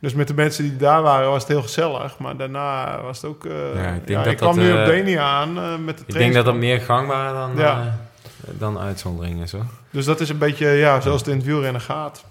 Dus met de mensen die daar waren was het heel gezellig. Maar daarna was het ook... eh,
Ja,
ja,
ik
ik,
denk dat
kwam
dat,
nu
eh,
op Denia aan eh, met de
ik denk dat dat meer gangbaar dan,
Ja.
eh, dan uitzondering is, hoor.
Dus dat is een beetje ja, zoals het in het wielrennen gaat.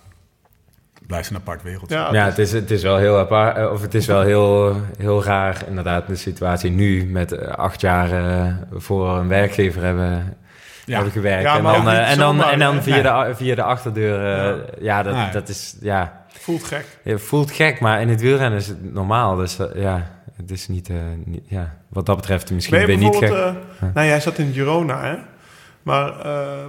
Blijft een apart wereldje.
Ja,
Ja, het is, het is wel heel apart, eh, of het is wel heel, heel raar inderdaad de situatie nu met eh, acht jaar eh, voor een werkgever hebben,
Ja.
hebben gewerkt.
Ja,
en, dan, eh, en, dan, en dan via,
Nee.
de, via de achterdeur, eh, ja, dat,
Nee.
dat is, ja,
voelt gek.
het voelt gek, maar in het wielrennen is het normaal. Dus eh, ja, het is niet, eh, niet- ja, wat dat betreft misschien
Ben je
ben je niet gek.
eh, nou, jij zat in Girona, hè? Maar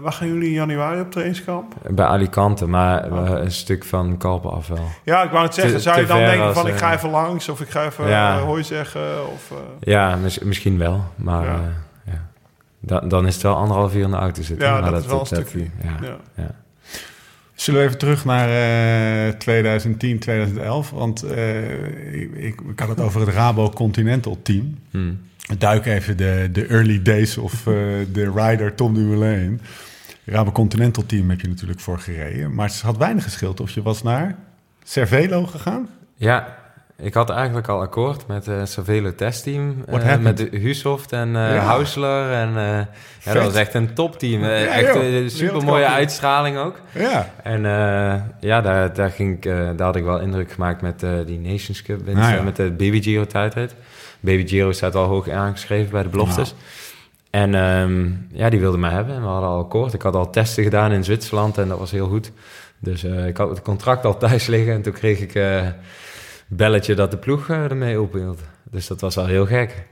waar gaan jullie in januari op trainingskamp?
Bij Alicante, maar
Oh.
een stuk van Kalpen af wel.
Ja, ik wou het zeggen.
Te-
zou je dan denken
als,
van ik ga even langs of ik ga even
Ja.
hoi zeggen? Of,
Ja, mis- misschien wel, maar
Ja.
ja. ja. Dan, dan is het wel anderhalf uur in de auto zitten.
Ja,
maar
dat is wel een
dat-
stukje.
ja.
ja.
Zullen we even terug naar eh 2010, 2011? Want eh, ik, ik, had het over het Rabo Continental Team.
Hm.
We duiken even de, de early days of eh, de rider Tom Dumoulin in. Rabo Continental Team heb je natuurlijk voor gereden. Maar het had weinig geschild of je was naar Cervelo gegaan.
Ja, ik had eigenlijk al akkoord met het Cervelo testteam.
Happened?
met de Husoft en
Ja.
Hausler. En, ja, dat was echt een topteam.
Ja,
echt een super mooie uitstraling ook.
Ja,
En ja, daar, daar, ging ik, daar had ik wel indruk gemaakt met die Nations Cup winst,
Ah,
eh, met de Baby Giro tijdrit. Baby Giro staat al hoog aangeschreven bij de beloftes. En ehm, ja, die wilde mij hebben en we hadden al akkoord. Ik had al testen gedaan in Zwitserland en dat was heel goed. Dus ik had het contract al thuis liggen en toen kreeg ik belletje dat de ploeg eh, ermee openhield. Dus dat was al heel gek.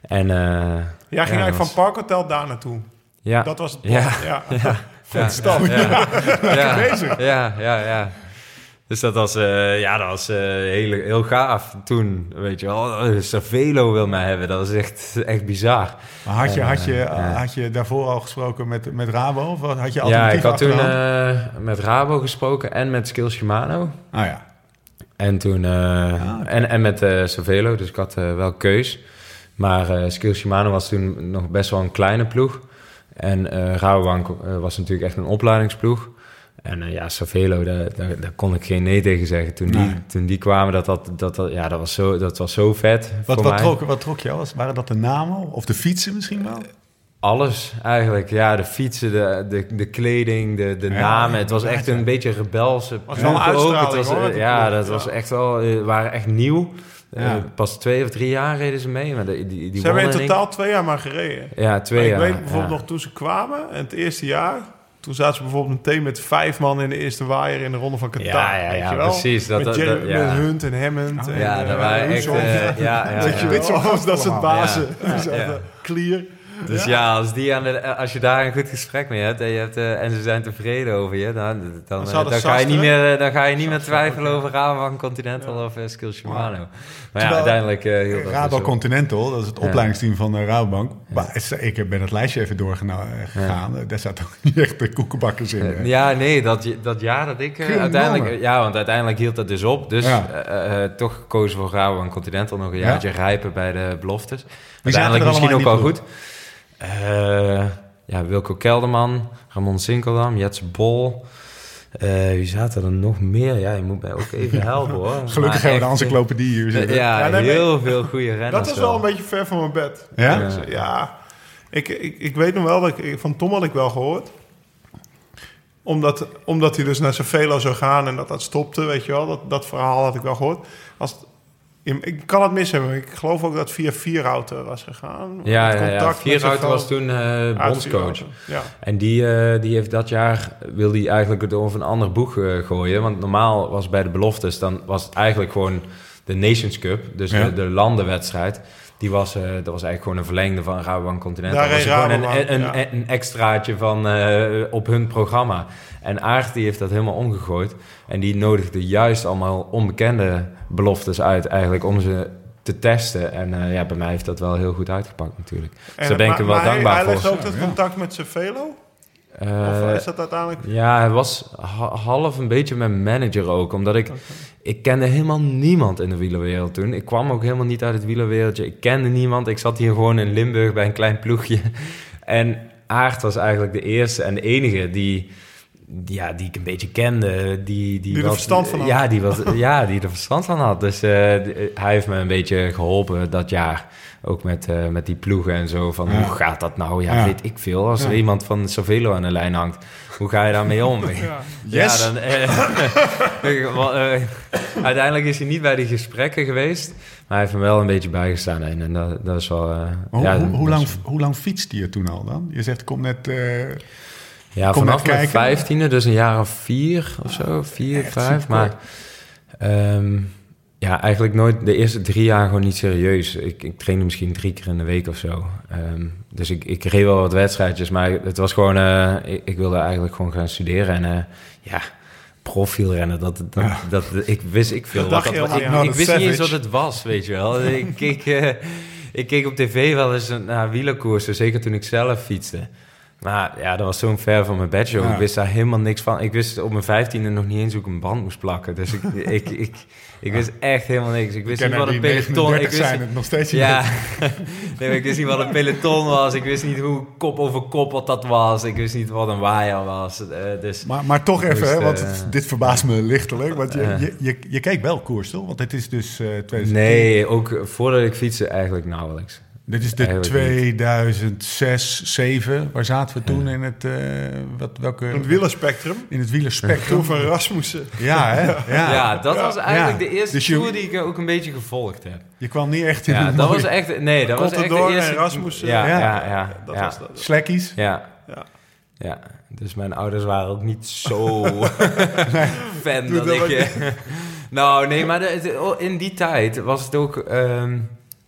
En eh,
Jij ging
Ja,
eigenlijk van Parkhotel daar naartoe.
ja,
Dat was het plan.
Ja.
Ja.
ja,
Vet stap.
Ja, ja,
bezig.
Ja, ja, ja. Dus dat was, eh, ja, dat was heel, heel gaaf toen, weet je wel. Eh, Cervelo wil mij hebben, dat is echt, echt bizar.
maar had je, had, je,
ja.
had je daarvoor al gesproken met, met Rabo? Of had je
Ja, ik had toen met Rabo gesproken en met Skills Shimano.
Ah ja.
En toen, eh,
oké.
en, en met eh Cervelo, dus ik had eh, wel keus. Maar eh Skills Shimano was toen nog best wel een kleine ploeg. En eh Rabobank was natuurlijk echt een opleidingsploeg. En ja, Cervelo, daar, daar, daar kon ik geen nee tegen zeggen. Toen, die, toen die kwamen, dat, dat, dat, dat, ja, dat, was zo, dat was zo vet
Wat,
voor
wat,
mij.
trok, wat trok jou? Was- Waren dat de namen of de fietsen misschien wel?
Alles eigenlijk. Ja, de fietsen, de, de, de kleding, de, de
Ja,
namen. Het was echt een beetje rebelse.
Was wel
Het was,
hoor,
eh,
dat
Ja, dat was echt wel... eh, waren echt nieuw. Eh, pas twee of drie jaar reden ze mee. Maar die, die, die
Ze hebben in totaal twee jaar maar gereden.
Ja, twee
Maar ik
jaar.
weet bijvoorbeeld nog toen ze kwamen, en het eerste jaar... Toen zaten ze bijvoorbeeld meteen met vijf man in de eerste waaier in de ronde van Qatar.
Ja, ja, ja, precies. Dat-
met, Jerry-
dat- ja.
met Hunt en Hammond. en,
Ja,
eh,
dat waren echt... Eh, ja, ja,
Weet je dat soort
allemaal.
bazen. Clear.
Dus ja, als, die aan de, als je daar een goed gesprek mee hebt en, je hebt, eh, en ze zijn tevreden over je, dan, dan,
Dan
eh, ga je niet meer, eh, dan ga je niet meer
Sastre,
twijfelen over Rabobank Continental of uh, Shimano. Maar ja, uiteindelijk uh, dat.
Continental, dat is het opleidingsteam van de Rabobank. Maar ik ben het lijstje even doorgegaan. Daar zat ook niet echt de koekenbakkers in.
Eh? Ja, nee, dat, dat jaar dat ik eh, uiteindelijk... Ja, want uiteindelijk hield dat dus op. Dus eh, eh, toch gekozen voor Rabobank Continental. Nog een
Ja.
jaartje rijpen bij de beloftes. Uiteindelijk misschien ook wel goed. Eh, ja, Wilco Kelderman, Ramon Sinkeldam, Jets Bol... Eh, wie zaten er nog meer? Ja, je moet mij ook even helpen hoor.
Gelukkig hebben we de
echt,
encyclopedie hier
eh,
zitten.
Ja, heel veel goede renners.
Dat was wel een beetje ver van mijn bed.
Ja?
Dus, ja. Ik, ik, ik weet nog wel, dat ik, van Tom had ik wel gehoord. Omdat, omdat hij dus naar Cervelo zou gaan en dat dat stopte, weet je wel. Dat, dat verhaal had ik wel gehoord. Als ik kan het mis hebben. Ik geloof ook dat via Vierhouten was gegaan.
Ja, ja, ja. Vierhouten was toen
uit
bondscoach.
Ja.
En die, eh, die heeft dat jaar, wil hij eigenlijk het over een ander boeg eh, gooien. Want normaal was bij de beloftes, dan was het eigenlijk gewoon de Nations Cup. Dus
Ja.
de, de landenwedstrijd. Die was, eh, dat was eigenlijk gewoon een verlengde van Rabobank Continental.
Daar
Dat was gewoon een, een,
ja.
een, extraatje van, eh, op hun programma. En Aert die heeft dat helemaal omgegooid. En die nodigde juist allemaal onbekende beloftes uit eigenlijk om ze te testen. En eh, ja, bij mij heeft dat wel heel goed uitgepakt natuurlijk. Dus daar ben ik
maar-
er wel
maar hij-
dankbaar
hij
voor.
legt ook dat
Ja.
contact met Cervelo?
Eh,
of is dat uiteindelijk...
Ja, hij was ha- half een beetje mijn manager ook. Omdat ik... Ik kende helemaal niemand in de wielerwereld toen. Ik kwam ook helemaal niet uit het wielerwereldje. Ik kende niemand. Ik zat hier gewoon in Limburg bij een klein ploegje. En Aert was eigenlijk de eerste en de enige die... die, Ja, die ik een beetje kende. Die, die,
er verstand van had.
Ja, die, was, ja, die er verstand van had. Dus eh, d- hij heeft me een beetje geholpen dat jaar. Ook met, eh, met die ploegen en zo. Van
Ja.
hoe gaat dat nou? Ja,
Ja.
weet ik veel. Als er iemand van Savelo aan de lijn hangt. Hoe ga je daarmee om?
Ja.
Yes.
Ja, dan, eh, eh, uiteindelijk is hij niet bij die gesprekken geweest. Maar hij heeft me wel een beetje bijgestaan. En, en dat, dat is wel... eh,
hoe, hoe, lang, hoe lang fietste je toen al dan? Je zegt, kom net... eh,
Ja,
kom
vanaf
net
mijn vijftiende, dus een jaar of vier of zo. Vier,
echt
vijf.
super.
Maar ehm, ja, eigenlijk nooit de eerste drie jaar gewoon niet serieus. Ik, ik trainde misschien drie keer in de week of zo. Ehm, dus ik, ik reed wel wat wedstrijdjes, maar het was gewoon... eh, ik, ik wilde eigenlijk gewoon gaan studeren. En eh, ja, profielrennen, dat, dat,
Ja.
dat, ik wist ik veel.
Dat
wat dat, ik, ik wist niet eens wat het was, weet je wel. ik, keek, eh, ik keek op tv wel eens naar wielerkoersen, zeker toen ik zelf fietste. Maar ja, dat was zo'n ver van mijn.
Ja.
Ik wist daar helemaal niks van. Ik wist op mijn vijftiende nog niet eens hoe ik een band moest plakken. Dus ik, ik, ik, ik wist echt helemaal niks. Ik wist niet wat een peloton... Ik wist,
zijn het nog steeds niet.
ja, nee, ik wist niet wat een peloton was. Ik wist niet hoe kop over kop wat dat was. Ik wist niet wat een waaier was. Eh, dus
Maar, maar toch even, hè, want
eh,
het- dit verbaast me lichtelijk. Want je,
eh.
je, je, je keek wel koers, toch? Want dit is dus eh 2010.
nee, ook voordat ik fietste eigenlijk nauwelijks.
Dit is de
Eigenlijk niet.
2006, 2007. Waar zaten we toen in het... eh, wat, welke,
Het wielerspectrum.
in het wielerspectrum.
Toen van Rasmussen.
Ja, hè? Ja.
Ja, dat was eigenlijk
Ja.
de eerste
Dus je-
tour die ik ook een beetje gevolgd heb.
Je kwam niet echt in
Ja, dat
mooie
was echt... Nee, dat was echt de
Contador en
eerste...
Rasmussen.
Ja,
Ja.
ja, ja.
Dat
ja.
was dat.
slekkies.
Ja.
Ja.
Ja, dus mijn ouders waren ook niet zo fan dat
dat
ik... eh, nou, nee, maar de- in die tijd was het ook... ehm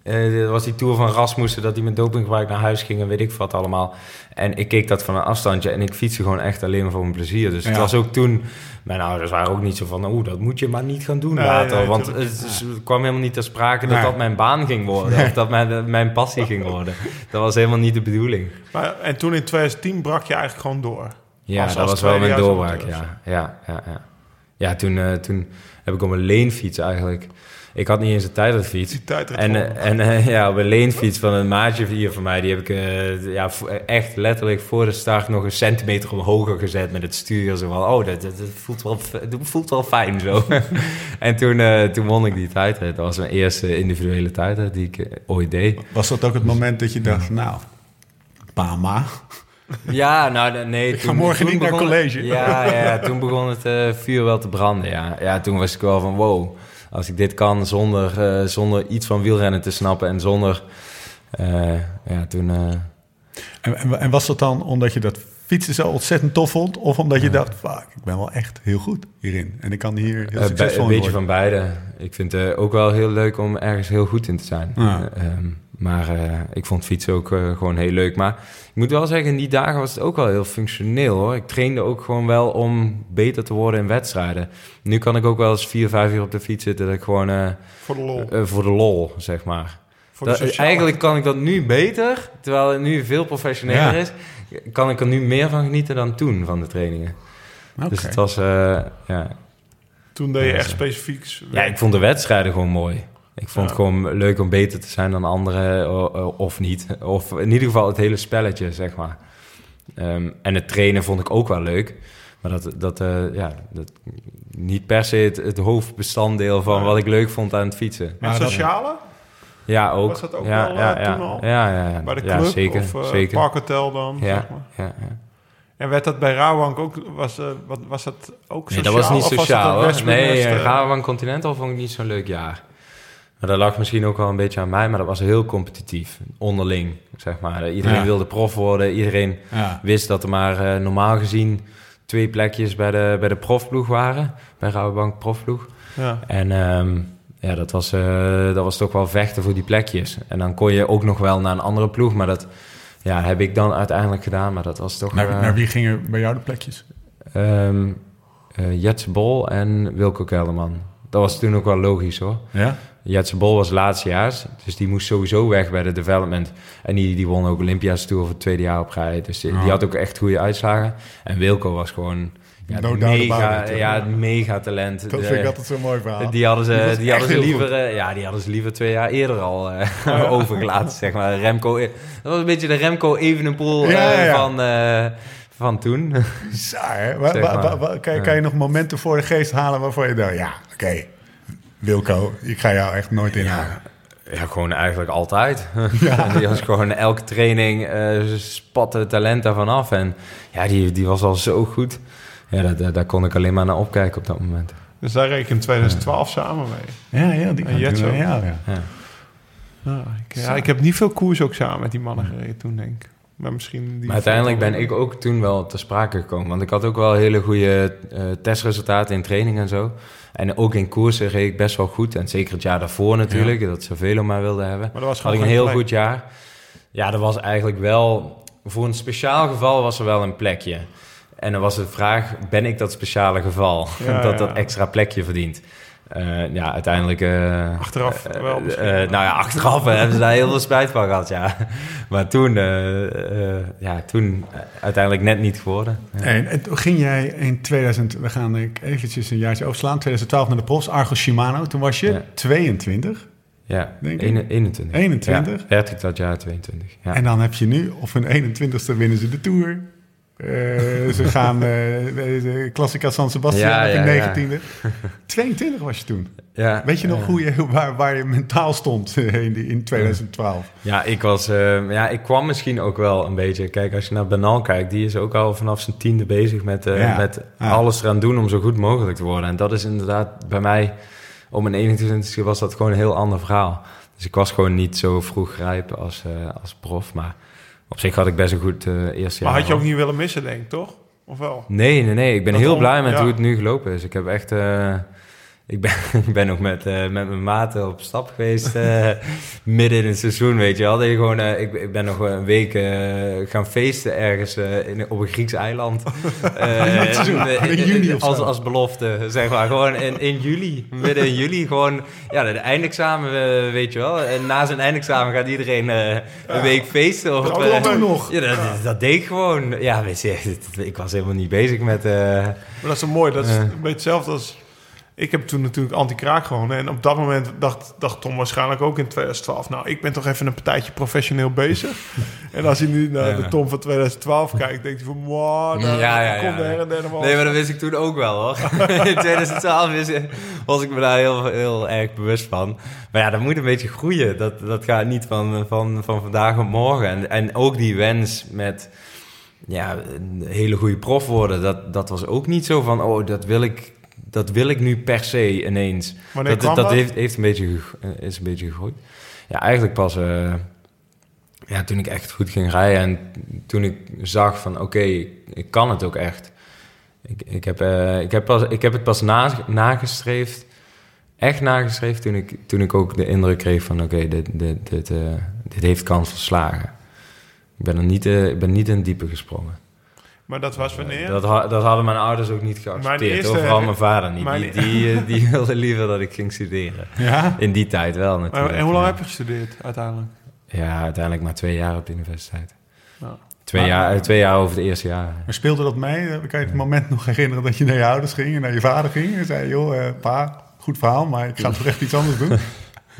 er was die tour van Rasmussen, dat hij met dopinggebruik naar huis ging en weet ik wat allemaal. En ik keek dat van een afstandje en ik fietste gewoon echt alleen maar voor mijn plezier. Dus het was ook toen... Mijn ouders waren ook niet zo van, oeh, dat moet je maar niet gaan doen
Nee,
later.
nee,
want het, kwam helemaal niet ter sprake dat
Nee.
dat mijn baan ging worden. Of dat mijn, mijn passie ging worden. Dat was helemaal niet de bedoeling.
Maar, en toen in 2010 brak je eigenlijk gewoon door.
Ja,
Als-
dat
als
was wel mijn doorbraak, ja. Ja, ja, ja. ja toen, eh, toen heb ik op een leenfiets eigenlijk... Ik had niet eens een tijdritfiets.
Die tijd
En, eh, en eh, ja, op een leenfiets van een maatje hier van mij... die heb ik eh, ja, echt letterlijk voor de start... nog een centimeter omhoog gezet met het stuur. Zo van, oh, dat, dat, dat voelt, wel, dat voelt wel fijn zo. en toen, toen won ik die tijdrit. Dat was mijn eerste individuele tijdrit die ik ooit deed.
Was dat ook het moment dat je dacht, nou, Pama.
Ja, nou nee.
Ik ga morgen niet naar college.
Ja, ja, toen begon het vuur wel te branden. Ja. ja, toen was ik wel van wow. Als ik dit kan zonder, eh, zonder iets van wielrennen te snappen en zonder. eh, ja, toen. eh,
En, en, en was dat dan omdat je dat fietsen zo ontzettend tof vond? Of omdat je dacht, fuck, ik ben wel echt heel goed hierin. En ik kan hier heel
eh, bij-
succesvol
een beetje
worden.
van beide. Ik vind het ook wel heel leuk om ergens heel goed in te zijn.
Ja.
Maar eh, ik vond fietsen ook eh, gewoon heel leuk. Maar ik moet wel zeggen, in die dagen was het ook wel heel functioneel hoor. Ik trainde ook gewoon wel om beter te worden in wedstrijden. Nu kan ik ook wel eens vier, vijf uur op de fiets zitten. Dat ik gewoon eh,
Voor de lol.
voor de lol, zeg maar.
Voor
Dat- eigenlijk kan ik dat nu beter, terwijl het nu veel professioneler
Ja.
is. Kan ik er nu meer van genieten dan toen van de trainingen. Dus het was, eh, ja.
Toen deed je
Ja,
echt specifiek...
ja, ik vond de wedstrijden gewoon mooi. Ik vond
Ja.
het gewoon leuk om beter te zijn dan anderen, o- o- of niet. Of in ieder geval het hele spelletje, zeg maar. Ehm, en het trainen vond ik ook wel leuk. Maar dat, dat, eh, ja, dat niet per se het, het hoofdbestanddeel van
Ja.
wat ik leuk vond aan het fietsen.
En
Maar
sociale?
Ja, ook.
Was dat ook
ja,
wel,
ja,
eh,
ja.
toen al?
Ja, ja, ja.
Bij de
ja,
club?
zeker,
of eh,
zeker.
Parkhotel dan?
Ja,
Zeg maar.
ja, ja.
En werd dat bij Rabank ook... Was, eh, wat, was dat ook
Nee,
sociaal?
dat was niet
of was
sociaal.
West
Nee,
eh,
Rabobank Continental vond ik niet zo'n leuk jaar. Maar dat lag misschien ook wel een beetje aan mij, maar dat was heel competitief. Onderling, zeg maar. Iedereen
Ja.
wilde prof worden. Iedereen
Ja.
wist dat er maar eh, normaal gezien twee plekjes bij de, bij de profploeg waren. Bij Rabobank profploeg.
Ja.
En ehm, ja, dat was, eh, dat was toch wel vechten voor die plekjes. En dan kon je ook nog wel naar een andere ploeg, maar dat ja, heb ik dan uiteindelijk gedaan. Maar dat was toch...
Naar,
eh,
naar wie gingen bij jou de plekjes?
eh, Jetse Bol en Wilco Kelderman. Dat was toen ook wel logisch hoor.
Ja?
Jetse Bol was laatstejaars, dus die moest sowieso weg bij de development. En die, die won ook Olympia's Tour voor het tweede jaar op rij. Dus die, die
Oh.
had ook echt goede uitslagen. En Wilco was gewoon ja,
No
mega,
it,
ja, mega talent.
Dat
De-
vind ik altijd zo'n mooi verhaal.
die hadden ze, die hadden ze liever, eh, ja, die hadden ze liever twee jaar eerder al eh, overgelaten, zeg maar. Remco, dat was een beetje de Remco Evenepoel eh,
Ja,
van, eh, van toen. Zeg maar.
wa- kan, je, kan je nog momenten voor de geest halen waarvan je dacht... Ja, oké, Wilco, ik ga jou echt nooit inhalen.
Ja, gewoon eigenlijk altijd. die was gewoon elke training eh spatte het talent daarvan af. En ja, die, die was al zo goed. Ja, daar, daar, daar kon ik alleen maar naar opkijken op dat moment.
Dus daar reken ik in 2012 samen mee.
Ja, ja, die kan ja, ja.
Ja.
Ja, ik, ja, ik heb niet veel koers ook samen met die mannen gereden toen, denk ik. Maar misschien... Die
Maar uiteindelijk ben ik ook toen wel ter sprake gekomen. Want ik had ook wel hele goede eh, testresultaten in training en zo. En ook in koersen reed ik best wel goed. En zeker het jaar daarvoor natuurlijk, dat ze veel om mij wilden hebben.
Maar dat was
had
gewoon
ik een heel
plek.
goed jaar. Ja, er was eigenlijk wel... Voor een speciaal geval was er wel een plekje. En dan was de vraag, ben ik dat speciale geval?
Ja,
dat
ja.
dat extra plekje verdient. Eh, ja, uiteindelijk... eh,
Achteraf
eh,
wel
eh, eh, nou ja, achteraf hebben ze daar heel veel spijt van gehad, ja. Maar toen, eh, eh, ja, toen uiteindelijk net niet geworden. Ja.
En, en toen ging jij in 2000, we gaan eventjes een jaartje overslaan, 2012 naar de profs, Argos Shimano. Toen was je
Ja.
22.
Ja,
Denk ik.
Ene- 21.
21?
Ja, werd ik dat jaar 22. Ja.
En dan heb je nu, op hun 21ste winnen ze de Tour. Eh, ze gaan de Classica San Sebastian
Ja,
heb
ja,
ik
ja.
19e. 22 was je toen.
ja,
Weet je nog
eh,
hoe je, waar, waar je mentaal stond in, die, in 2012?
Ja, ik was... ja, ik kwam misschien ook wel een beetje... Kijk, als je naar Benal kijkt... die is ook al vanaf zijn tiende bezig met, met alles eraan doen... om zo goed mogelijk te worden. En dat is inderdaad bij mij... Op mijn 21ste was dat gewoon een heel ander verhaal. Dus ik was gewoon niet zo vroeg rijp als, als prof. Maar op zich had ik best een goed eh eerste jaar.
Maar had je ook niet willen missen, denk ik, toch? Of wel?
Nee, nee, nee. Ik ben
Dat
heel
om-
blij met
ja.
hoe het nu gelopen is. Ik heb echt... eh, ik ben, ik ben ook met, eh, met mijn maten op stap geweest eh, midden in het seizoen, weet je wel. Dat je gewoon, eh, ik, ik ben nog een week gaan feesten ergens in, op een Grieks eiland.
In juli of zo.
als, als belofte, zeg maar. Gewoon in, in juli, midden in juli. Gewoon, ja, de eindexamen, weet je wel. En na zijn eindexamen gaat iedereen een week feesten. Op,
Dat nog.
Ja, dat, dat deed ik gewoon. Ja, weet je, ik was helemaal niet bezig met...
Maar dat is zo mooi. Dat is een beetje hetzelfde als... Ik heb toen natuurlijk anti-kraak gewonnen. En op dat moment dacht, dacht Tom waarschijnlijk ook in 2012... nou, ik ben toch even een partijtje professioneel bezig. en als hij nu naar
Ja.
de Tom van 2012 kijkt... denkt hij van... Wow, nou,
Ja, ja,
komt
ja.
er en der nog wel
Nee, maar dat wist ik toen ook wel hoor. In 2012 is, was ik me daar heel, heel erg bewust van. Maar ja, dat moet een beetje groeien. Dat, dat gaat niet van, van, van vandaag op morgen. En, en ook die wens met ja, een hele goede prof worden, dat, dat was ook niet zo van, oh, dat wil ik, dat wil ik nu per se ineens.
Wanneer
dat
kwam
dat
dat?
Heeft, heeft een beetje, eh, is een beetje gegroeid. Ja, eigenlijk pas eh, ja, toen ik echt goed ging rijden en toen ik zag van, oké, ik kan het ook echt. Ik, ik, heb, eh, ik, heb, pas, ik heb het pas na, nagestreefd, echt nagestreefd, toen ik, toen ik ook de indruk kreeg van, oké, dit, dit, dit, dit heeft kans verslagen. Ik ben er niet, ik ben niet in het diepe gesprongen.
Maar dat was wanneer?
Dat, ha- dat hadden mijn ouders ook niet geaccepteerd.
Mijn eerste-
hoor. Vooral mijn vader niet.
mijn-
Die, die, eh, die wilde liever dat ik ging studeren.
Ja?
In die tijd wel
Maar-
natuurlijk.
en hoe lang
ja.
heb je gestudeerd uiteindelijk?
Ja, uiteindelijk maar twee jaar op de universiteit.
Ja.
Twee,
Maar-
jaar, eh, twee jaar over het eerste jaar.
Maar speelde dat mee? Eh, Kan je het moment nog herinneren dat je naar je ouders ging en naar je vader ging? En zei, joh, eh, pa, goed verhaal, maar ik ga toch echt iets anders doen?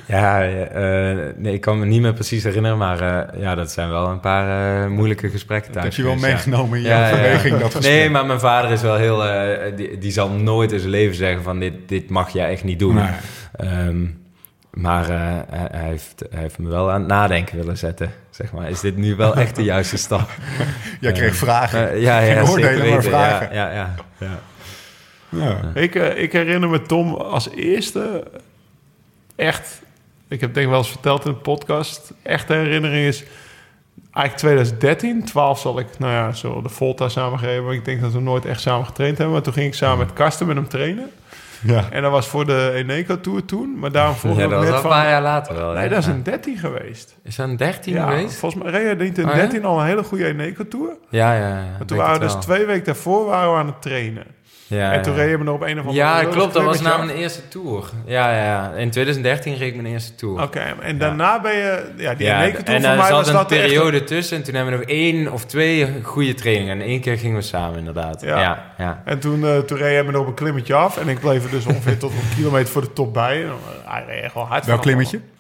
Ja, eh, nee, ik kan me niet meer precies herinneren, maar eh, ja, dat zijn wel een paar eh, moeilijke gesprekken
Dat heb je wel
ja.
meegenomen in je
Ja,
dat gesprek.
Nee, maar mijn vader is wel heel... die, die zal nooit in zijn leven zeggen van dit, dit mag jij echt niet doen.
Nee.
Ehm, maar eh, hij, hij heeft, hij heeft me wel aan het nadenken willen zetten. Zeg maar, is dit nu wel echt de juiste stap?
Jij kreeg vragen.
Ja, ja,
Geen
zeker
oordelen, maar
weten.
vragen.
Ja, ja, ja, ja.
Ja.
Ik, eh, ik herinner me Tom als eerste echt... Ik heb denk ik wel eens verteld in de podcast. Echte herinnering is eigenlijk 2013. 12 zal ik, nou ja, zo de Volta samengeven. Maar ik denk dat we nooit echt samen getraind hebben. Maar toen ging ik samen met Karsten met hem trainen.
Ja.
En dat was voor de Eneco Tour toen. Maar daarom vroeg
Ja,
ik
dat was een
van...
paar jaar later wel.
Nee, dat is een 13 geweest.
Is dat een 13
Ja,
geweest?
volgens mij reed niet in
Oh, ja?
13 al een hele goede Eneco Tour.
Ja, ja. ja.
Maar toen waren we dus
wel.
twee weken daarvoor waren we aan het trainen.
Ja,
en toen
ja.
reden we nog op een of andere...
Ja, klopt. Dat was na mijn eerste tour. Ja, ja, ja. In 2013 reed ik mijn eerste tour.
Oké, en daarna ben je... Ja, die
Ja,
Tour
en
voor
er
mij was
zat
dat
een
echt
periode tussen en toen hebben we nog één of twee goede trainingen. En één keer gingen we samen inderdaad.
Ja.
Ja, ja.
En toen, eh toen me nog op een klimmetje af. En ik bleef er dus ongeveer tot een kilometer voor de top bij. En, eh, hij reed echt wel hard.
Welk klimmetje?
allemaal.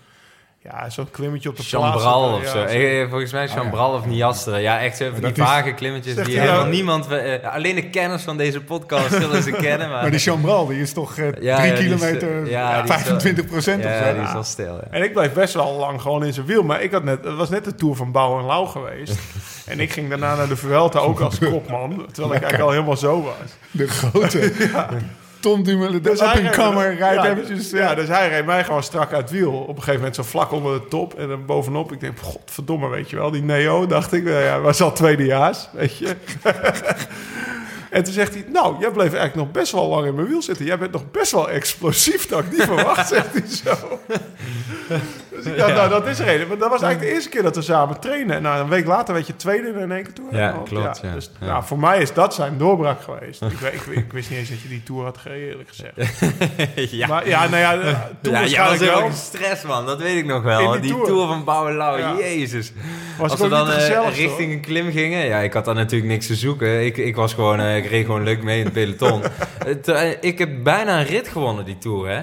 Ja, zo'n klimmetje op de
Chambral
plaats.
of
Ja,
zo. Eh, volgens mij Chambral of Niastre. Ja, echt zo die vage klimmetjes die helemaal niemand... eh, alleen de kenners van deze podcast zullen ze kennen. Maar,
Maar die Chambral, die is toch eh,
Ja,
drie
ja, is,
kilometer,
eh, ja, die is wel-
25 procent of
ja,
zo?
die is al stil. Ja.
En ik bleef best wel lang gewoon in zijn wiel. Maar ik had net, het was net de Tour van Bouw en Lauw geweest. en ik ging daarna naar de Vuelta ook als kopman. Terwijl ik eigenlijk al helemaal zo was.
De grote Tom Dumoulin, de
Dus
up-and-comer, rijdt
ja,
eventjes...
Ja, dus hij reed mij gewoon strak uit het wiel. Op een gegeven moment zo vlak onder de top. En dan bovenop. Ik denk, godverdomme, weet je wel. Die Neo, dacht ik. Nou ja, was al tweedejaars, weet je. en toen zegt hij, nou, jij bleef eigenlijk nog best wel lang in mijn wiel zitten. Jij bent nog best wel explosief. Dat ik niet verwacht, zegt hij zo. Dus ik dacht, nou, dat is er een. Maar dat was eigenlijk de eerste keer dat we samen trainen. En nou, een week later werd je tweede in één keer.
Ja,
Want
klopt, ja.
Dus
Ja.
Nou, voor mij is dat zijn doorbraak geweest. ik, ik, ik wist niet eens dat je die tour had gereden, eerlijk gezegd.
ja.
Maar ja, nou ja, toen
Ja, jij was heel stress, man. Dat weet ik nog wel.
die
Die,
Tour.
tour. van Bouwenlauw,
Ja.
jezus.
Was
Als we dan eh,
gezellig,
richting een klim gingen... Ja, ik had daar natuurlijk niks te zoeken. Ik, ik was gewoon... eh, ik reed gewoon leuk mee in het peloton. Eh, ik heb bijna een rit gewonnen, die Tour, hè.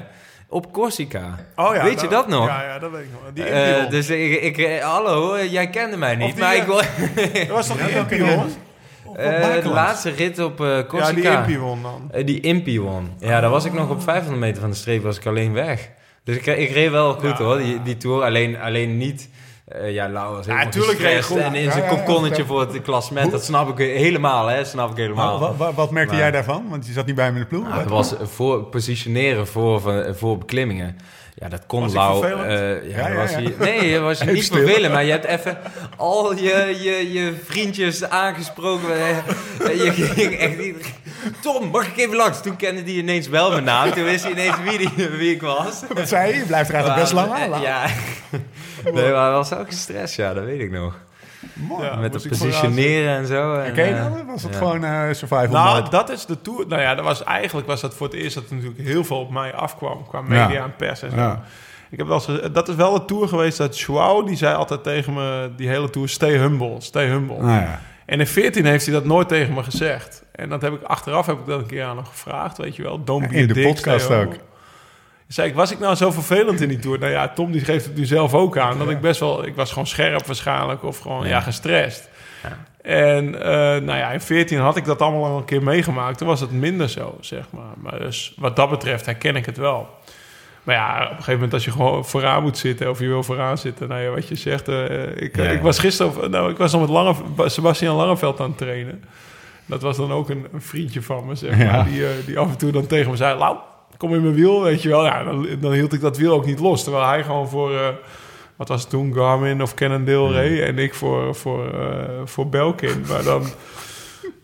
Op Corsica.
Oh ja,
Weet je dat nog?
Ja, ja, dat weet ik nog. Die
Eh, dus ik, ik, eh, hallo, eh, jij kende mij niet,
die,
maar ik wil...
dat was toch die
Ja,
Impion?
Eh, de laatste rit op eh
Ja,
Corsica.
die Impion dan.
Eh, die Impy won. Ja, daar was ik nog op 500 meter van de streep, was ik alleen weg. Dus ik, ik reed wel goed
Ja.
hoor, die, die tour. Alleen, alleen niet... eh, ja, Lau was helemaal
tuurlijk reed je
gestrest
goed.
En in zijn
ja,
kokonnetje voor het klassement. Dat snap ik helemaal, hè. Snap ik helemaal.
Wat, wat, wat merkte
Maar-
jij daarvan? Want je zat niet bij hem in de ploeg.
Nou, het was voor positioneren voor, voor, beklimmingen. Ja, dat kon Lau. eh, ja,
Ja,
was
ja.
hij- nee, je was je niet vervelend, maar je hebt even al je, je, je vriendjes aangesproken. Eh, Je ging echt niet. Tom, mag ik even langs? Toen kende die ineens wel mijn naam. Toen wist hij ineens wie, die, wie ik was.
Wat zei je? Je blijft er eigenlijk best lang aan.
Ja. Nee, maar was ook gestrest, ja, dat weet ik nog.
Mooi.
Ja,
Met het positioneren en zo. En,
Ken je
eh,
dat? Was het
ja.
gewoon eh, survival
Nou,
mode?
dat is de tour. Nou ja, dat was eigenlijk was dat voor het eerst dat er natuurlijk heel veel op mij afkwam qua media
Ja.
en pers en zo.
Ja.
Ik heb wel eens dat is wel de tour geweest dat Joao, die zei altijd tegen me die hele tour stay humble, stay humble.
Nou ja.
En in 14 heeft hij dat nooit tegen me gezegd. En dat heb ik achteraf heb ik dat een keer aan hem gevraagd, weet je wel. Don't be
In
a
de
dick,
podcast
stay
ook.
humble. Zei ik, was ik nou zo vervelend in die tour? Nou ja, Tom die geeft het nu zelf ook aan. Dat ik best wel, ik was gewoon scherp waarschijnlijk of gewoon ja, gestrest. En eh, nou ja, in 14 had ik dat allemaal al een keer meegemaakt. Toen was het minder zo, zeg maar. Maar dus wat dat betreft herken ik het wel. Maar ja, op een gegeven moment als je gewoon vooraan moet zitten... of je wil vooraan zitten, nou ja, wat je zegt... eh, ik,
Ja.
ik was gisteren... Nou, ik was nog met Lange, Sebastian Langeveld aan het trainen. Dat was dan ook een, een vriendje van me, zeg maar.
Ja.
Die, eh, die af en toe dan tegen me zei... Lau, kom in mijn wiel, weet je wel. Ja, dan, dan hield ik dat wiel ook niet los. Terwijl hij gewoon voor... eh, wat was het toen? Garmin of Cannondale reed. En ik voor, voor, eh, voor Belkin. Maar dan...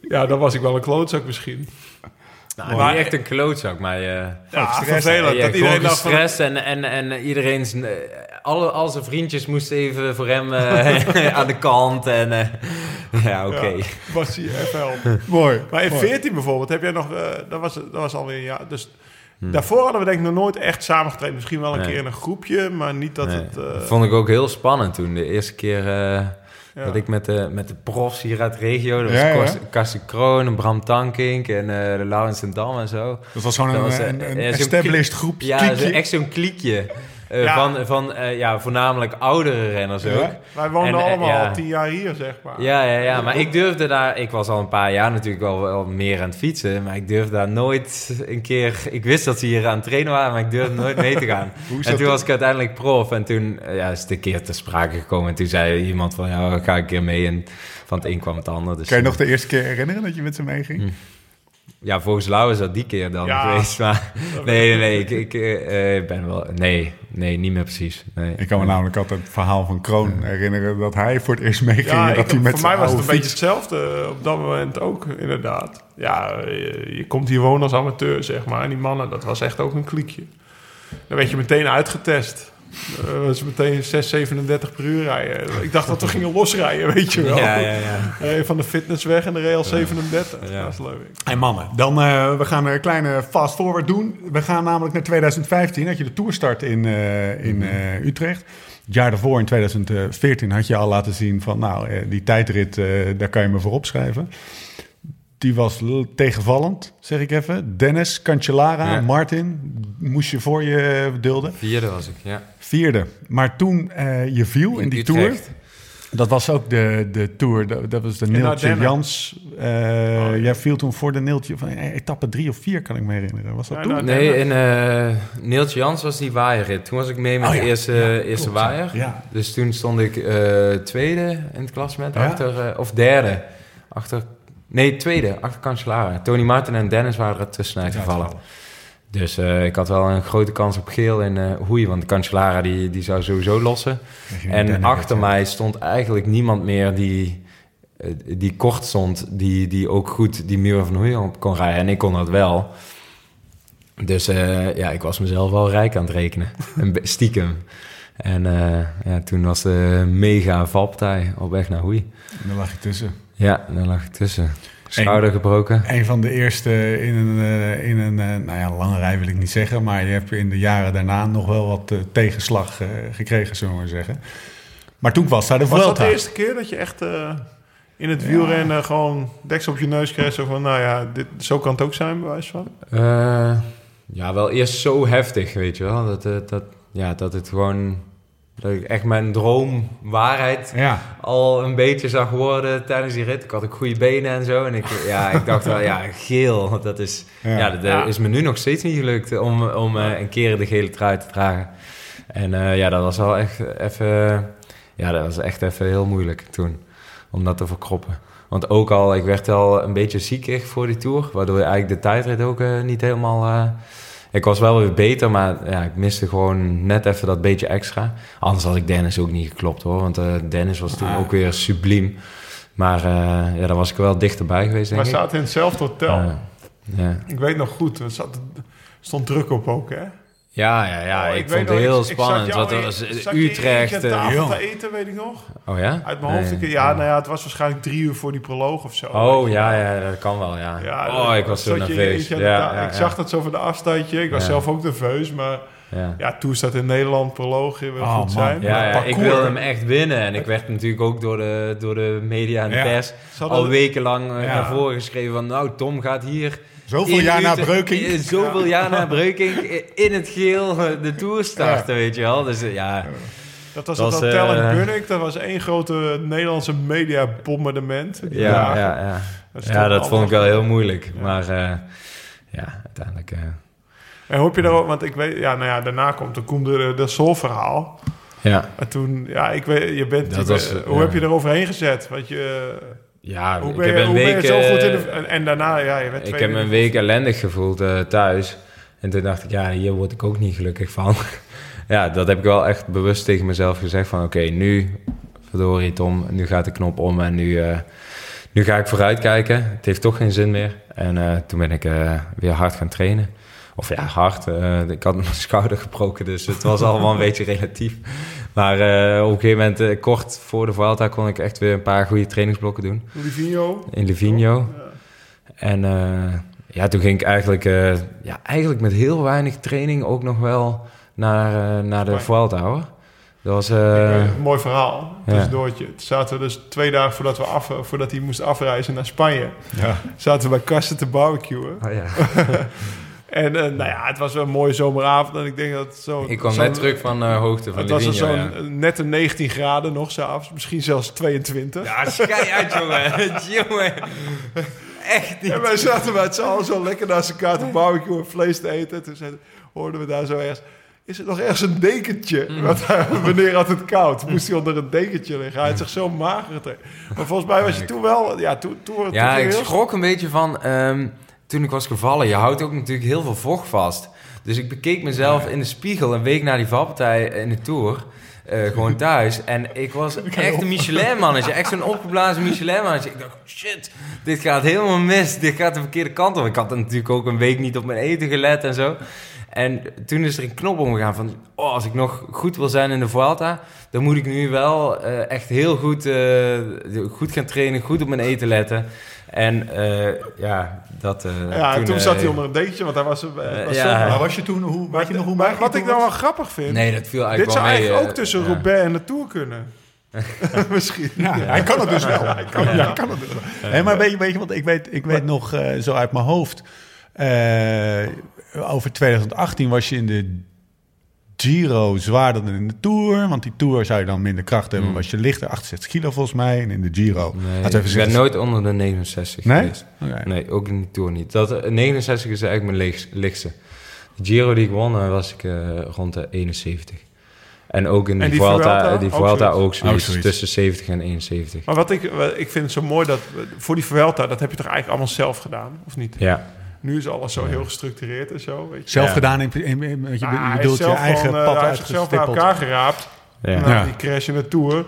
Ja, dan was ik wel een klootzak misschien.
Nou,
Maar-
niet echt een klootzak, maar... eh,
Ja,
gestrest.
vervelend.
Ja,
dat iedereen dacht van...
en, en, en iedereen, zijn- eh, alle, al zijn vriendjes moesten even voor hem eh, aan de kant. En, eh, ja, oké.
Ja, was hij FL.
Mooi.
Maar in
Mooi.
14 bijvoorbeeld heb jij nog... dat, was, dat was alweer een jaar. Dus daarvoor hadden we denk ik nog nooit echt samen getraind. Misschien wel een
Hmm. Nee.
keer in een groepje, maar niet dat
Nee,
het... eh,
dat vond ik ook heel spannend toen. De eerste keer eh,
ja.
dat ik met de, met de profs hier uit de regio... Dat was
Ja, ja.
Kors- Karsten Kroon, en Bram Tankink en eh de Laurens en Dam en zo.
Dat was gewoon
Dat
een,
was,
een, een
zo'n
established groepje.
Ja, echt zo'n kliekje. Eh,
Ja.
Van, van eh, ja, voornamelijk oudere renners
Ja.
ook.
Wij woonden
En, eh,
allemaal
ja.
al tien jaar hier, zeg maar.
Ja, ja, ja, maar ik durfde daar... Ik was al een paar jaar natuurlijk wel, wel meer aan het fietsen... maar ik durfde daar nooit een keer... Ik wist dat ze hier aan het trainen waren... maar ik durfde nooit mee te gaan. En toen was ik uiteindelijk prof... en toen ja, is het een keer ter sprake gekomen... en toen zei iemand van... ja, ga ik een keer mee... en van het een kwam het ander. Dus,
Kan je nog de eerste keer herinneren dat je met ze meeging?
Hm. Ja, volgens Lau is dat die keer dan
Ja.
geweest. Maar nee, nee, nee. Ik, ik ben wel... Nee, nee, niet meer precies. Nee.
Ik kan me namelijk altijd het verhaal van Kroon herinneren... dat hij voor het eerst meeging
Ja,
en dat
ik-
hij met
voor mij was het een beetje hetzelfde op dat moment ook, inderdaad. Ja, je, je komt hier wonen als amateur, zeg maar. En die mannen, dat was echt ook een kliekje. Dan werd je meteen uitgetest. Dat was meteen 6, 37 per uur rijden. Ik dacht dat we gingen losrijden, weet je wel.
Ja, ja, ja.
Reed van de fitness weg en de rail 37.
Ja.
Dat is leuk.
Hey mannen, dan, eh, we gaan een kleine fast forward doen. We gaan namelijk naar 2015. Had je de toerstart in, eh, in eh, Utrecht. Het jaar daarvoor, in 2014, had je al laten zien van... nou, eh, die tijdrit, eh, daar kan je me voor opschrijven. Die was tegenvallend, zeg ik even. Dennis, Cancellara,
Ja.
Martin, moest je voor je dulden.
Vierde was ik, ja.
Vierde. Maar toen eh, je viel in, die tour... Dat was ook de, de tour, dat, dat was de Neeltje. Jans. eh, Jij viel toen voor de Neeltje van eh, etappe drie of vier, kan ik me herinneren. Was dat
Ja,
toen?
nou,
Nee, in eh Neeltje Jans was die waaierrit. Toen was ik mee met
Oh
de
ja,
eerste,
ja,
eerste
klopt, ja.
waaier.
Ja.
Dus toen stond ik eh, tweede in het klassement.
Ja.
Achter, of derde. Achter, nee, tweede. Achter Cancellara. Tony Martin en Dennis waren er tussenuit gevallen. Dus eh, ik had wel een grote kans op geel in eh Hoei. Want Cancellara die, die zou sowieso lossen. En achter mij stond eigenlijk niemand meer die, eh, die kort stond, die, die ook goed die muur van Hoei op kon rijden. En ik kon dat wel. Dus ja, ik was mezelf wel rijk aan het rekenen. Stiekem. En ja, toen was de mega valpartij op weg naar Hoei.
Daar lag je tussen.
Ja, daar lag ik tussen. Schouder gebroken.
Een van de eerste in een, eh, in een eh, nou ja, lange rij wil ik niet zeggen. Maar je hebt in de jaren daarna nog wel wat eh, tegenslag eh, gekregen, zullen we maar zeggen. Maar toen was daar de
Was dat de eerste keer dat je echt eh, in het wielrennen gewoon deksel op je neus kreeg? Zo van, nou ja, dit, zo kan het ook zijn, bij wijze van.
Eh, ja, wel eerst zo heftig, weet je wel. Dat, dat, ja, dat het gewoon... Dat ik echt mijn droom waarheid
Ja,
al een beetje zag worden tijdens die rit. Ik had ook goede benen en zo. En ik, ja, ik dacht wel, ja, geel, dat is...
Ja.
Ja, dat
Ja.
is me nu nog steeds niet gelukt om, om eh, een keer de gele trui te dragen. En eh, ja, dat was wel echt even... Ja, dat was echt even heel moeilijk toen. Om dat te verkroppen. Want ook al, ik werd al een beetje ziekig voor die Tour. Waardoor eigenlijk de tijdrit ook eh, niet helemaal... ik was wel weer beter, maar ja, ik miste gewoon net even dat beetje extra. Anders had ik Dennis ook niet geklopt hoor. Want eh, Dennis was toen
Ah.
ook weer subliem. Maar eh, ja, daar was ik wel dichterbij geweest, denk
Wij
ik.
zaten in hetzelfde hotel.
Ja.
Ik weet nog goed, er zat, stond druk op ook, hè?
Ja, ja, ja.
Oh,
ik, vond
nog,
het heel
ik- ik
spannend. dat
in-
was Utrecht.
eentje
eh,
te eten, weet ik nog.
oh ja?
Uit mijn hoofd.
Nee.
ik- ja, nou ja, het was waarschijnlijk drie uur voor die proloog of zo.
Oh ja, ja, dat kan wel, ja.
Ja,
oh, ik was zo
je
nerveus. Ja,
ik zag dat zo van de afstandje. Ik was zelf ook nerveus, maar
Ja.
ja, toen staat in Nederland proloog wil
Oh,
goed zijn.
Ja, ja, ik wilde hem echt winnen. En ik werd natuurlijk ook door de, door de media en de pers al wekenlang eh, naar voren geschreven van... Nou, Tom gaat hier...
zoveel jaar na Breukink.
in- Zoveel jaar na Breukink in het geel eh, de Tour starten, weet je wel. Dus eh, ja,
Dat was
Dat
het hotel in
eh,
Bunnik. Dat was één grote Nederlandse media-bombardement.
Ja, ja, ja.
Dat
ja, dat vond ik wel heel moeilijk. Maar eh, ja, uiteindelijk... eh,
En hoop je daarop, want ik weet, ja, nou ja, daarna komt de Koen de, de Sol-verhaal.
ja,
En toen, ja, ik weet, je bent,
Dat
je
was, eh,
hoe
ja.
heb je er overheen gezet? Want je,
ja
hoe
ik
ben,
heb
je,
een week...
je zo goed in de, en, en daarna, ja, je bent
Ik heb me een week ellendig gevoeld eh, thuis. En toen dacht ik, ja, hier word ik ook niet gelukkig van. ja, dat heb ik wel echt bewust tegen mezelf gezegd van... Oké, nu, verdorie Tom, nu gaat de knop om en nu, eh, nu ga ik vooruit kijken. Het heeft toch geen zin meer. En eh, toen ben ik weer hard gaan trainen. Of ja, hard. ik had mijn schouder gebroken, dus het was allemaal een beetje relatief. Maar eh, op een gegeven moment, eh, kort voor de Vuelta, kon ik echt weer een paar goede trainingsblokken doen.
Livigno.
In Livigno.
Ja.
En eh, ja, toen ging ik eigenlijk, ja, eigenlijk met heel weinig training ook nog wel naar, naar de. Vuelta hoor. Dat was...
Een mooi verhaal.
ja.
Tussendoortje. Toen zaten we dus twee dagen voordat, we af, voordat hij moest afreizen naar Spanje.
Ja.
Zaten we bij Kasten te barbecuen.
oh ja.
En eh, nou ja, het was wel een mooie zomeravond. En ik denk dat zo...
Ik kwam net terug van eh hoogte van
Het was zo'n
ja.
eh, net een 19 graden nog s'avonds. Misschien zelfs 22.
Ja, schei uit jongen. jongen. Echt niet.
En wij zaten met z'n allen zo lekker naast elkaar te barbecuen en vlees te eten. En toen zeiden- hoorden we daar zo ergens... Is er nog ergens een dekentje?
Mm.
Want hij, wanneer had het koud? Moest hij onder een dekentje liggen? Hij had zich zo mager. Maar volgens mij was je toen wel... Ja, toen, toen, toen
Ja, ik schrok een beetje van... ehm, toen ik was gevallen, je houdt ook natuurlijk heel veel vocht vast. Dus ik bekeek mezelf in de spiegel een week na die valpartij in de Tour. eh, gewoon thuis. En ik was echt een Michelin-mannetje. Echt zo'n opgeblazen Michelin-mannetje. Ik dacht, shit, dit gaat helemaal mis. Dit gaat de verkeerde kant op. Ik had natuurlijk ook een week niet op mijn eten gelet en zo. En toen is er een knop omgegaan van... Oh, als ik nog goed wil zijn in de Vuelta... dan moet ik nu wel eh, echt heel goed, eh, goed gaan trainen... goed op mijn eten letten. En eh, ja, dat... eh,
Ja, en toen,
eh,
zat hij onder een dekentje, want hij was... eh, was
ja.
zo-
Maar was je toen, hoe, weet je nog hoe
maar wat ik
toen
nou wel grappig vind...
Nee, dat viel
dit
eigenlijk
zou
wel mee.
eigenlijk ook
eh,
tussen
ja.
Roubaix en de Tour kunnen. Misschien.
Ja, hij kan het dus wel. Hij kan, ja. hij kan het dus wel. Hé, maar weet je, weet je, want ik weet, ik weet nog eh, zo uit mijn hoofd... eh, over 2018 was je in de Giro zwaarder dan in de Tour. Want die Tour zou je dan minder kracht hebben.
Hmm.
Was je lichter, 68 kilo volgens mij. En in de Giro...
Nee, ik ben nooit onder de 69
Nee?
geweest.
Oké.
Nee, ook in de Tour niet. Dat, eh, 69 is eigenlijk mijn lichtste. De Giro die ik won, eh, was ik eh, rond de 71. En ook in die Vuelta,
Vuelta?
die
Ook
Vuelta ook zoiets,
Ook zoiets.
tussen 70 en 71.
Maar wat ik, wat ik vind het zo mooi dat... Voor die Vuelta, dat heb je toch eigenlijk allemaal zelf gedaan? Of niet?
Ja,
Nu is alles zo heel gestructureerd en zo, weet je.
Zelf
Ja.
gedaan in, in, in- je,
Nou,
je
hij
bedoelt
heeft
je
zelf
eigen
gewoon, eh,
pad
Hij heeft zichzelf bij elkaar geraapt.
ja.
Na die crash in de Tour.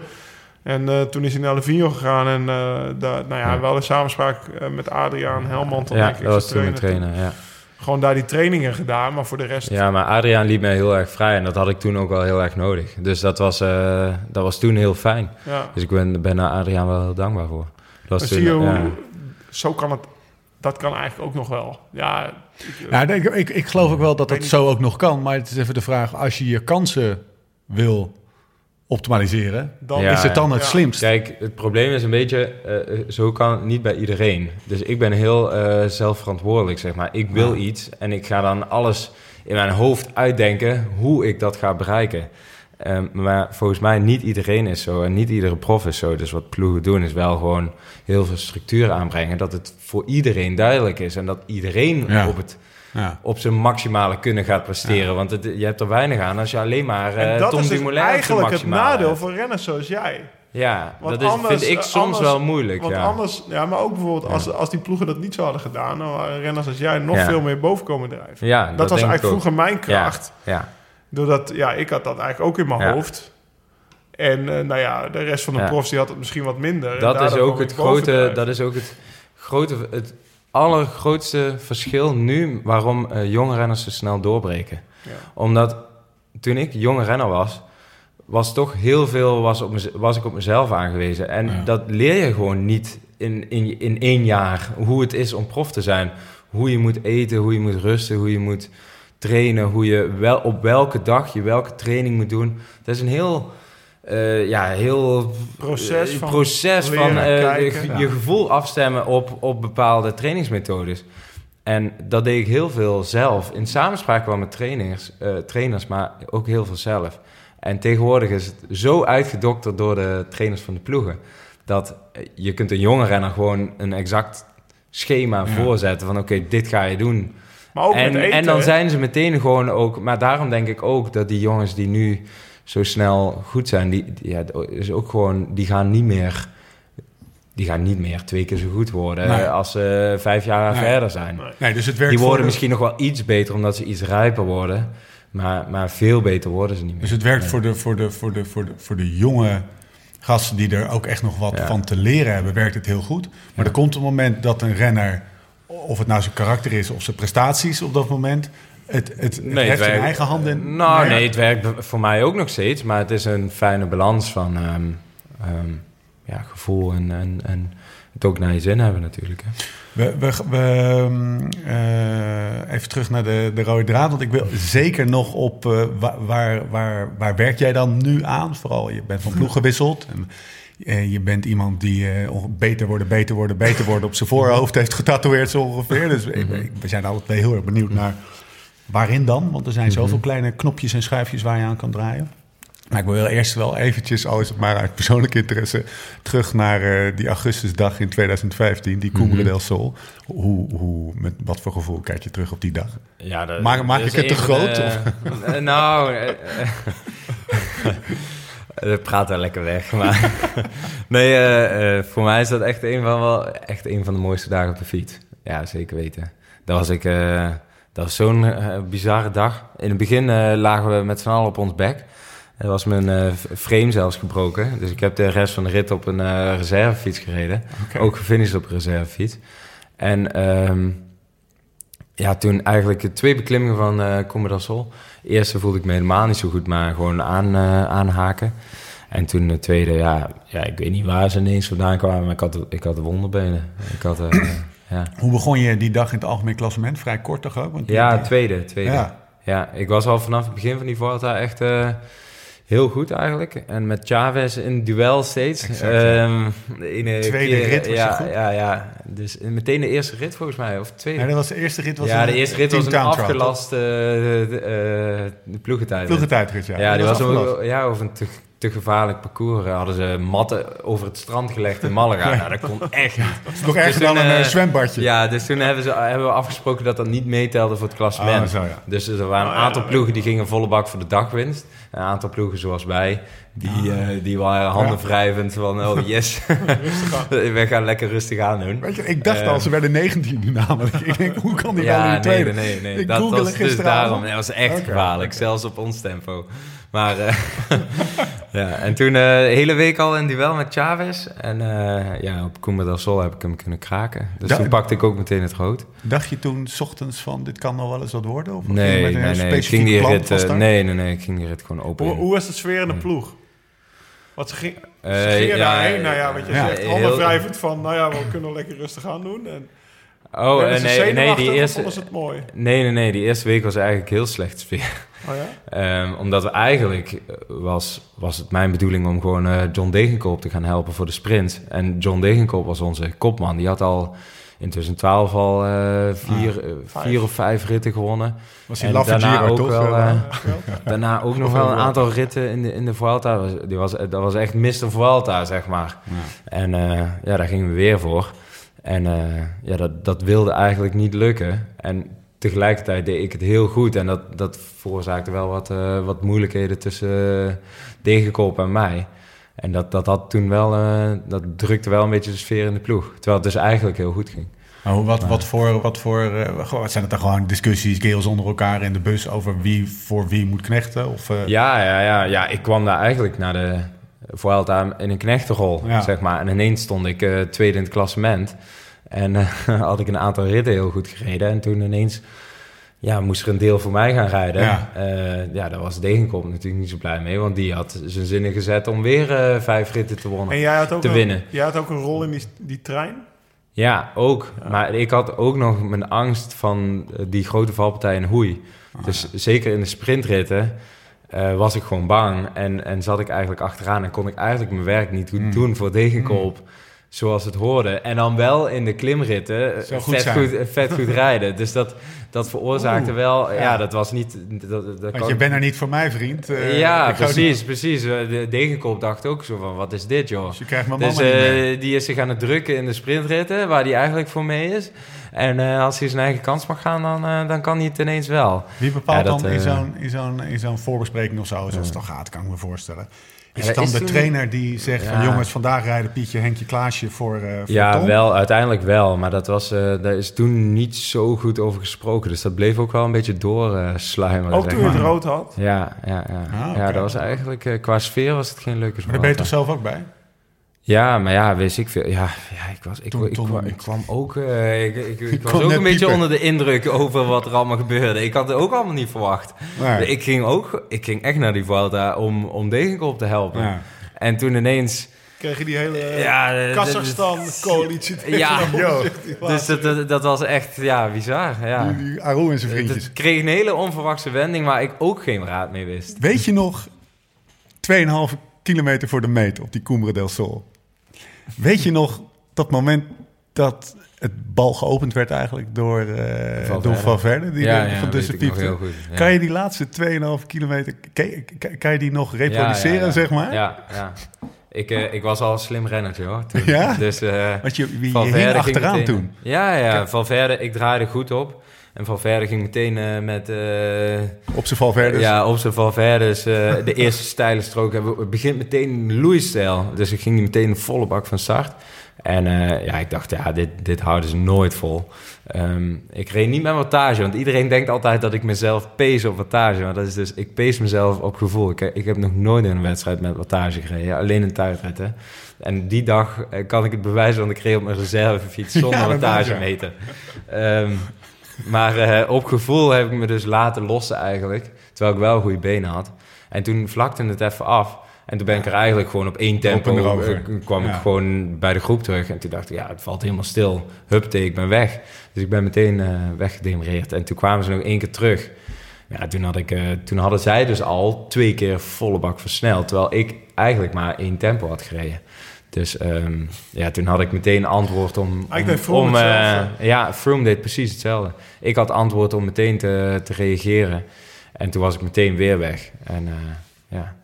En eh, toen is hij naar Livigno gegaan. En eh, daar, nou ja,
Ja.
wel in samenspraak met Adriaan Helmand. dan
ja
denk ik,
dat was toen
trainer.
trainer, ja.
Gewoon daar die trainingen gedaan. Maar voor de rest...
Ja, maar Adriaan liet mij heel erg vrij en dat had ik toen ook wel heel erg nodig. Dus dat was, eh, dat was toen heel fijn.
ja.
Dus ik ben, ben daar Adriaan wel heel dankbaar voor. Dat was toen,
zie je hoe... Zo kan het... Dat kan eigenlijk ook nog wel. Ja, ik,
Ja, ik, ik, ik geloof ook wel dat dat zo ook nog kan. Maar het is even de vraag, als je je kansen wil optimaliseren,
dan
Ja,
is het dan het
ja.
slimst?
Kijk, het probleem is een beetje, eh, zo kan het niet bij iedereen. Dus ik ben heel eh, zelfverantwoordelijk, zeg maar. Ik wil iets en ik ga dan alles in mijn hoofd uitdenken hoe ik dat ga bereiken. Ehm, maar volgens mij niet iedereen is zo en niet iedere prof is zo. Dus wat ploegen doen is wel gewoon heel veel structuur aanbrengen. Dat het voor iedereen duidelijk is en dat iedereen
Ja.
op, het,
Ja.
op zijn maximale kunnen gaat presteren. Want het, je hebt er weinig aan als je alleen maar
En
eh
dat
Tom
is dus eigenlijk het nadeel voor renners zoals jij.
Ja,
Want
dat is,
anders-
vind ik
eh,
soms
anders-
wel moeilijk.
Want
ja.
anders, ja, maar ook bijvoorbeeld als, als die ploegen dat niet zo hadden gedaan, dan waren renners als jij nog
Ja.
veel meer boven komen drijven.
Ja,
dat,
dat,
was eigenlijk vroeger mijn kracht.
Ja,
Doordat, ja, ik had dat eigenlijk ook in mijn
Ja.
hoofd. En eh, nou ja, de rest van de
Ja.
profs die had het misschien wat minder.
Dat is ook het grote, dat is ook het grote, het allergrootste verschil nu waarom eh, jonge renners zo snel doorbreken.
Ja.
Omdat toen ik jonge renner was, was toch heel veel was, op was ik op mezelf aangewezen. En
Ja.
dat leer je gewoon niet in, in, in één jaar. Hoe het is om prof te zijn. Hoe je moet eten, hoe je moet rusten, hoe je moet trainen. Hoe je wel, op welke dag je welke training moet doen. Dat is een heel... eh, ja, heel
Proces
eh,
van
proces van eh,
kijken.
je,
Ja.
je gevoel afstemmen op, op bepaalde trainingsmethodes. En dat deed ik heel veel zelf. In samenspraak wel met trainers, trainers, maar ook heel veel zelf. En tegenwoordig is het zo uitgedokterd door de trainers van de ploegen... dat je kunt een jonge renner gewoon een exact schema voorzetten... van oké, dit ga je doen.
Maar ook
en,
met eten.
en dan
hè?
zijn ze meteen gewoon ook... Maar daarom denk ik ook dat die jongens die nu zo snel goed zijn... Die, die- ja, is ook gewoon, die gaan niet meer... Die gaan niet meer twee keer zo goed worden
Nee.
als ze vijf jaar
Nee.
verder zijn.
Nee.
Dus het werkt
Die worden
de-
misschien nog wel iets beter omdat ze iets rijper worden. Maar, maar veel beter worden ze niet meer.
Dus het werkt voor, de, voor, de, voor, de, voor, de, voor de jonge gasten die er ook echt nog wat
Ja.
van te leren hebben, werkt het heel goed. Maar er komt een moment dat een renner, of het nou zijn karakter is of zijn prestaties op dat moment, het, het,
Nee, het
in eigen handen.
Nou, nee, het werkt voor mij ook nog steeds. Maar het is een fijne balans van ehm, ehm, ja, gevoel en, en, en het ook naar je zin hebben natuurlijk. Hè.
We, we, we, ehm, eh, even terug naar de, de rode draad. Want ik wil zeker nog op eh, wa- waar, waar, waar werk jij dan nu aan? Vooral, je bent van ploeg gewisseld. En, eh, je bent iemand die eh, beter worden, beter worden, beter worden op zijn voorhoofd heeft getatoeëerd zo ongeveer. Dus ik- ik- we zijn alle twee heel erg benieuwd naar waarin dan. Want er zijn zoveel kleine knopjes en schuifjes waar je aan kan draaien. Maar ik wil eerst wel eventjes, al is het maar uit persoonlijk interesse, terug naar eh, die augustusdag in 2015, die Cumbre del Sol. Hoe, hoe, met wat voor gevoel kijk je terug op die dag?
Ja,
Maak- ik het te groot,
Eh, nou, eh, eh, dat praat wel lekker weg. Maar nee, eh, eh, voor mij is dat echt een van, wel, echt een van de mooiste dagen op de fiets. Ja, zeker weten. Daar was ik, eh, dat was zo'n bizarre dag. In het begin lagen we met z'n allen op ons bek. Er was mijn frame zelfs gebroken. Dus ik heb de rest van de rit op een reservefiets gereden. Ook gefinished op een reservefiets. En ehm, ja, toen eigenlijk twee beklimmingen van d'Arsol. Eerste voelde ik me helemaal niet zo goed, maar gewoon aan, eh, aanhaken. En toen de tweede, ja, ja, ik weet niet waar ze ineens vandaan kwamen, maar ik had, ik had de wonderbenen. Ik had, eh, ja.
Hoe begon je die dag in het algemeen klassement? Vrij kort toch ook? Want
ja, tweede, tweede.
Ja.
Ja. ik was al vanaf het begin van die Vuelta echt eh, heel goed eigenlijk. En met Chavez in duel steeds.
Exact, ja.
Ehm, de ene
Tweede
keer-
rit was
ja,
goed?
Ja, ja. Dus meteen de eerste rit volgens mij, of tweede.
Nee, dat was de eerste rit. Was
ja, de eerste rit
Team
was een
Town Trial, toch?
afgelast eh, de, eh, de ploegentijd.
Ploegentijdrit, ja.
Ja, die was ook, ja, over een te, te gevaarlijk parcours. Hadden ze matten over het strand gelegd in Malaga. Nou, dat kon echt niet.
Het is nog erger
Dus
dan
toen,
een
eh,
eh, zwembadje.
Ja, dus toen hebben, ze, hebben we afgesproken dat dat niet meetelde voor het klassement.
Ah, zo, ja.
Dus er waren een
Oh, ja,
aantal
ja.
ploegen die gingen volle bak voor de dagwinst. Een aantal ploegen zoals wij, die, eh, die waren handen
Ja.
wrijvend van... Oh yes, we gaan lekker rustig aan doen.
Weet je, ik dacht
Eh,
al, ze werden 19 namelijk. Ik denk, hoe kan die wel in
Ja,
de
nee,
tweede?
nee, nee. nee.
Ik
Dat was dus daarom. Dat was echt
Oké,
gevaarlijk, zelfs op ons tempo. Maar eh, ja, en toen eh, de hele week al in duel met Chavez. En eh, ja, op Cumbre del Sol heb ik hem kunnen kraken. Dus
Da-
toen pakte ik ook meteen het rood.
Dacht je toen 's ochtends van, dit kan nog wel eens wat worden? Of ging je
Nee, nee,
een
nee. Ik ging die rit, nee, nee, nee. Ik ging die rit gewoon open.
Hoe, was de sfeer in de ploeg? Wat ze, ging, ze gingen
ja,
daarheen, nou ja, wat je
ja.
zegt,
Heel-
wrijvend van, nou ja, we kunnen lekker rustig aan doen. En
Oh,
werden
eh, nee, nee, die eerste...
ze het mooi?
Nee, nee, nee. Die eerste week was eigenlijk heel slecht sfeer.
Oh ja?
Ehm, omdat we eigenlijk eh, was, was het mijn bedoeling om gewoon eh, John Degenkolb te gaan helpen voor de sprint. En John Degenkolb was onze kopman. Die had al in 2012 al vier,
vijf.
vier of vijf ritten gewonnen.
Was
En
laffe
daarna
Giro
ook
toch?
wel,
Ja.
Daarna ook nog wel een aantal ritten in de, in de Vuelta. Dat was, die was, dat was echt Mr. Vuelta, zeg maar. En eh, ja, daar gingen we weer voor. En eh, ja, dat, dat wilde eigenlijk niet lukken. En tegelijkertijd deed ik het heel goed. En dat, dat veroorzaakte wel wat, eh, wat moeilijkheden tussen uh, en mij. En dat, dat had toen wel, dat drukte wel een beetje de sfeer in de ploeg. Terwijl het dus eigenlijk heel goed ging.
Oh, wat, wat voor, wat voor gewoon, zijn het dan gewoon discussies, gales onder elkaar in de bus over wie voor wie moet knechten? Of,
Ja, ja, ja, ja, ik kwam daar eigenlijk naar de Vuelta in een knechtenrol,
Ja.
zeg maar. En ineens stond ik eh, tweede in het klassement. En eh, had ik een aantal ritten heel goed gereden. En toen ineens ja, moest er een deel voor mij gaan rijden.
Ja.
Eh, ja, daar was Degenkolb natuurlijk niet zo blij mee. Want die had zijn zinnen gezet om weer vijf ritten te wonnen.
En jij had ook
Te
een,
winnen.
Jij had ook een rol in die, die trein?
Ja, ook. Maar ik had ook nog mijn angst van die grote valpartij in Hoei. dus zeker in de sprintritten eh, was ik gewoon bang. En, en zat ik eigenlijk achteraan en kon ik eigenlijk mijn werk niet goed
Mm.
doen voor Degenkolb. Zoals het hoorde. En dan wel in de klimritten
goed
vet,
zijn.
goed, vet goed rijden. Dus dat, dat veroorzaakte
Oeh.
wel... Ja.
Ja.
dat was niet... Dat, dat
Want
kan-
je bent er niet voor mij, vriend. Eh,
ja,
niet-
precies, precies. Eh, De Degenkolb dacht ook zo van, wat is dit, joh?
Dus je krijgt mijn
Dus
mama
die is zich aan het drukken in de sprintritten, waar hij eigenlijk voor mee is. En eh, als hij zijn eigen kans mag gaan, dan, eh, dan kan hij het ineens wel.
Wie bepaalt
dat,
dan in
eh,
zo'n, in, zo'n, in zo'n voorbespreking of zo, zoals het dan gaat, kan ik me voorstellen. Is het dan
is
de
toen-
trainer die zegt van jongens, vandaag rijden Pietje, Henkje, Klaasje voor, voor
Ja,
Tom?
wel, uiteindelijk wel. Maar dat was, eh, daar is toen niet zo goed over gesproken. Dus dat bleef ook wel een beetje doorsluimeren.
Ook toen je het rood had?
Ja, ja, ja.
Ah,
ja, dat was eigenlijk, qua sfeer was het geen leuke
Maar daar ben je toch zelf ook bij?
Ja, maar ja, wist ik veel. Ja, ja ik, was, ik, ik, ik kwam ook, eh, ik, ik, ik was ook een beetje onder de indruk over wat er allemaal gebeurde. Ik had het ook allemaal niet verwacht.
Nee.
Ik ging ook, ik ging echt naar die Vuelta om, om Degenkolb te helpen.
Ja.
En toen ineens,
Kreeg je die hele
ja,
Kazachstan-coalitie tegen
Ja.
zich.
dus dat, dat, dat was echt, ja, bizar. Ja.
Die, die Aru en zijn vriendjes.
Het kreeg een hele onverwachte wending waar ik ook geen raad mee wist.
Weet je nog, 2,5 kilometer voor de meet op die Cumbre del Sol. Weet je nog dat moment dat het bal geopend werd eigenlijk door, eh
Valverde.
door Valverde? Die
ja,
er
ja,
van tussen piepte.
Ja.
Kan je die laatste 2,5 kilometer, kan je, kan- je die nog reproduceren, zeg maar?
Ja, ja. Ik, eh, ik was al een slim rennertje hoor. Toen.
Ja?
Dus, eh,
Want je, je, je hing achteraan
meteen-
toen.
Ja, ja, Valverde, ik draaide goed op. En Valverde ging meteen eh, met... eh,
Op zijn Valverde.
ja, op zijn Valverde's eh, de eerste steile strook. hebben- Het begint meteen Louis-stijl. Dus ik ging meteen volle bak van start. En ja, ik dacht, ja, dit, dit houden ze nooit vol. Ehm, ik reed niet met wattage, want iedereen denkt altijd dat ik mezelf pace op wattage. Maar dat is dus, ik pace mezelf op gevoel. Ik, ik heb nog nooit in een wedstrijd met wattage gereden, alleen een tijdrit. Hè. En die dag kan ik het bewijzen, want ik reed op mijn reservefiets zonder
Ja, inderdaad,
wattage
ja.
meten. Ehm, maar eh, op gevoel heb ik me dus laten lossen eigenlijk. Terwijl ik wel goede benen had. En toen vlakte het even af. En toen ben ik er eigenlijk gewoon op één tempo...
Op
eh, kwam ik gewoon bij de groep terug. En toen dacht ik, ja, het valt helemaal stil. Hupte, ik ben weg. Dus ik ben meteen eh weggedemereerd. En toen kwamen ze nog één keer terug. Ja, toen, had ik, toen hadden zij dus al twee keer volle bak versneld. Terwijl ik eigenlijk maar één tempo had gereden. Dus ehm, ja, toen had ik meteen antwoord om...
Ah, ik
om-
deed Froome
om, eh. Ja, Froome deed precies hetzelfde. Ik had antwoord om meteen te, te reageren. En toen was ik meteen weer weg. En eh, ja,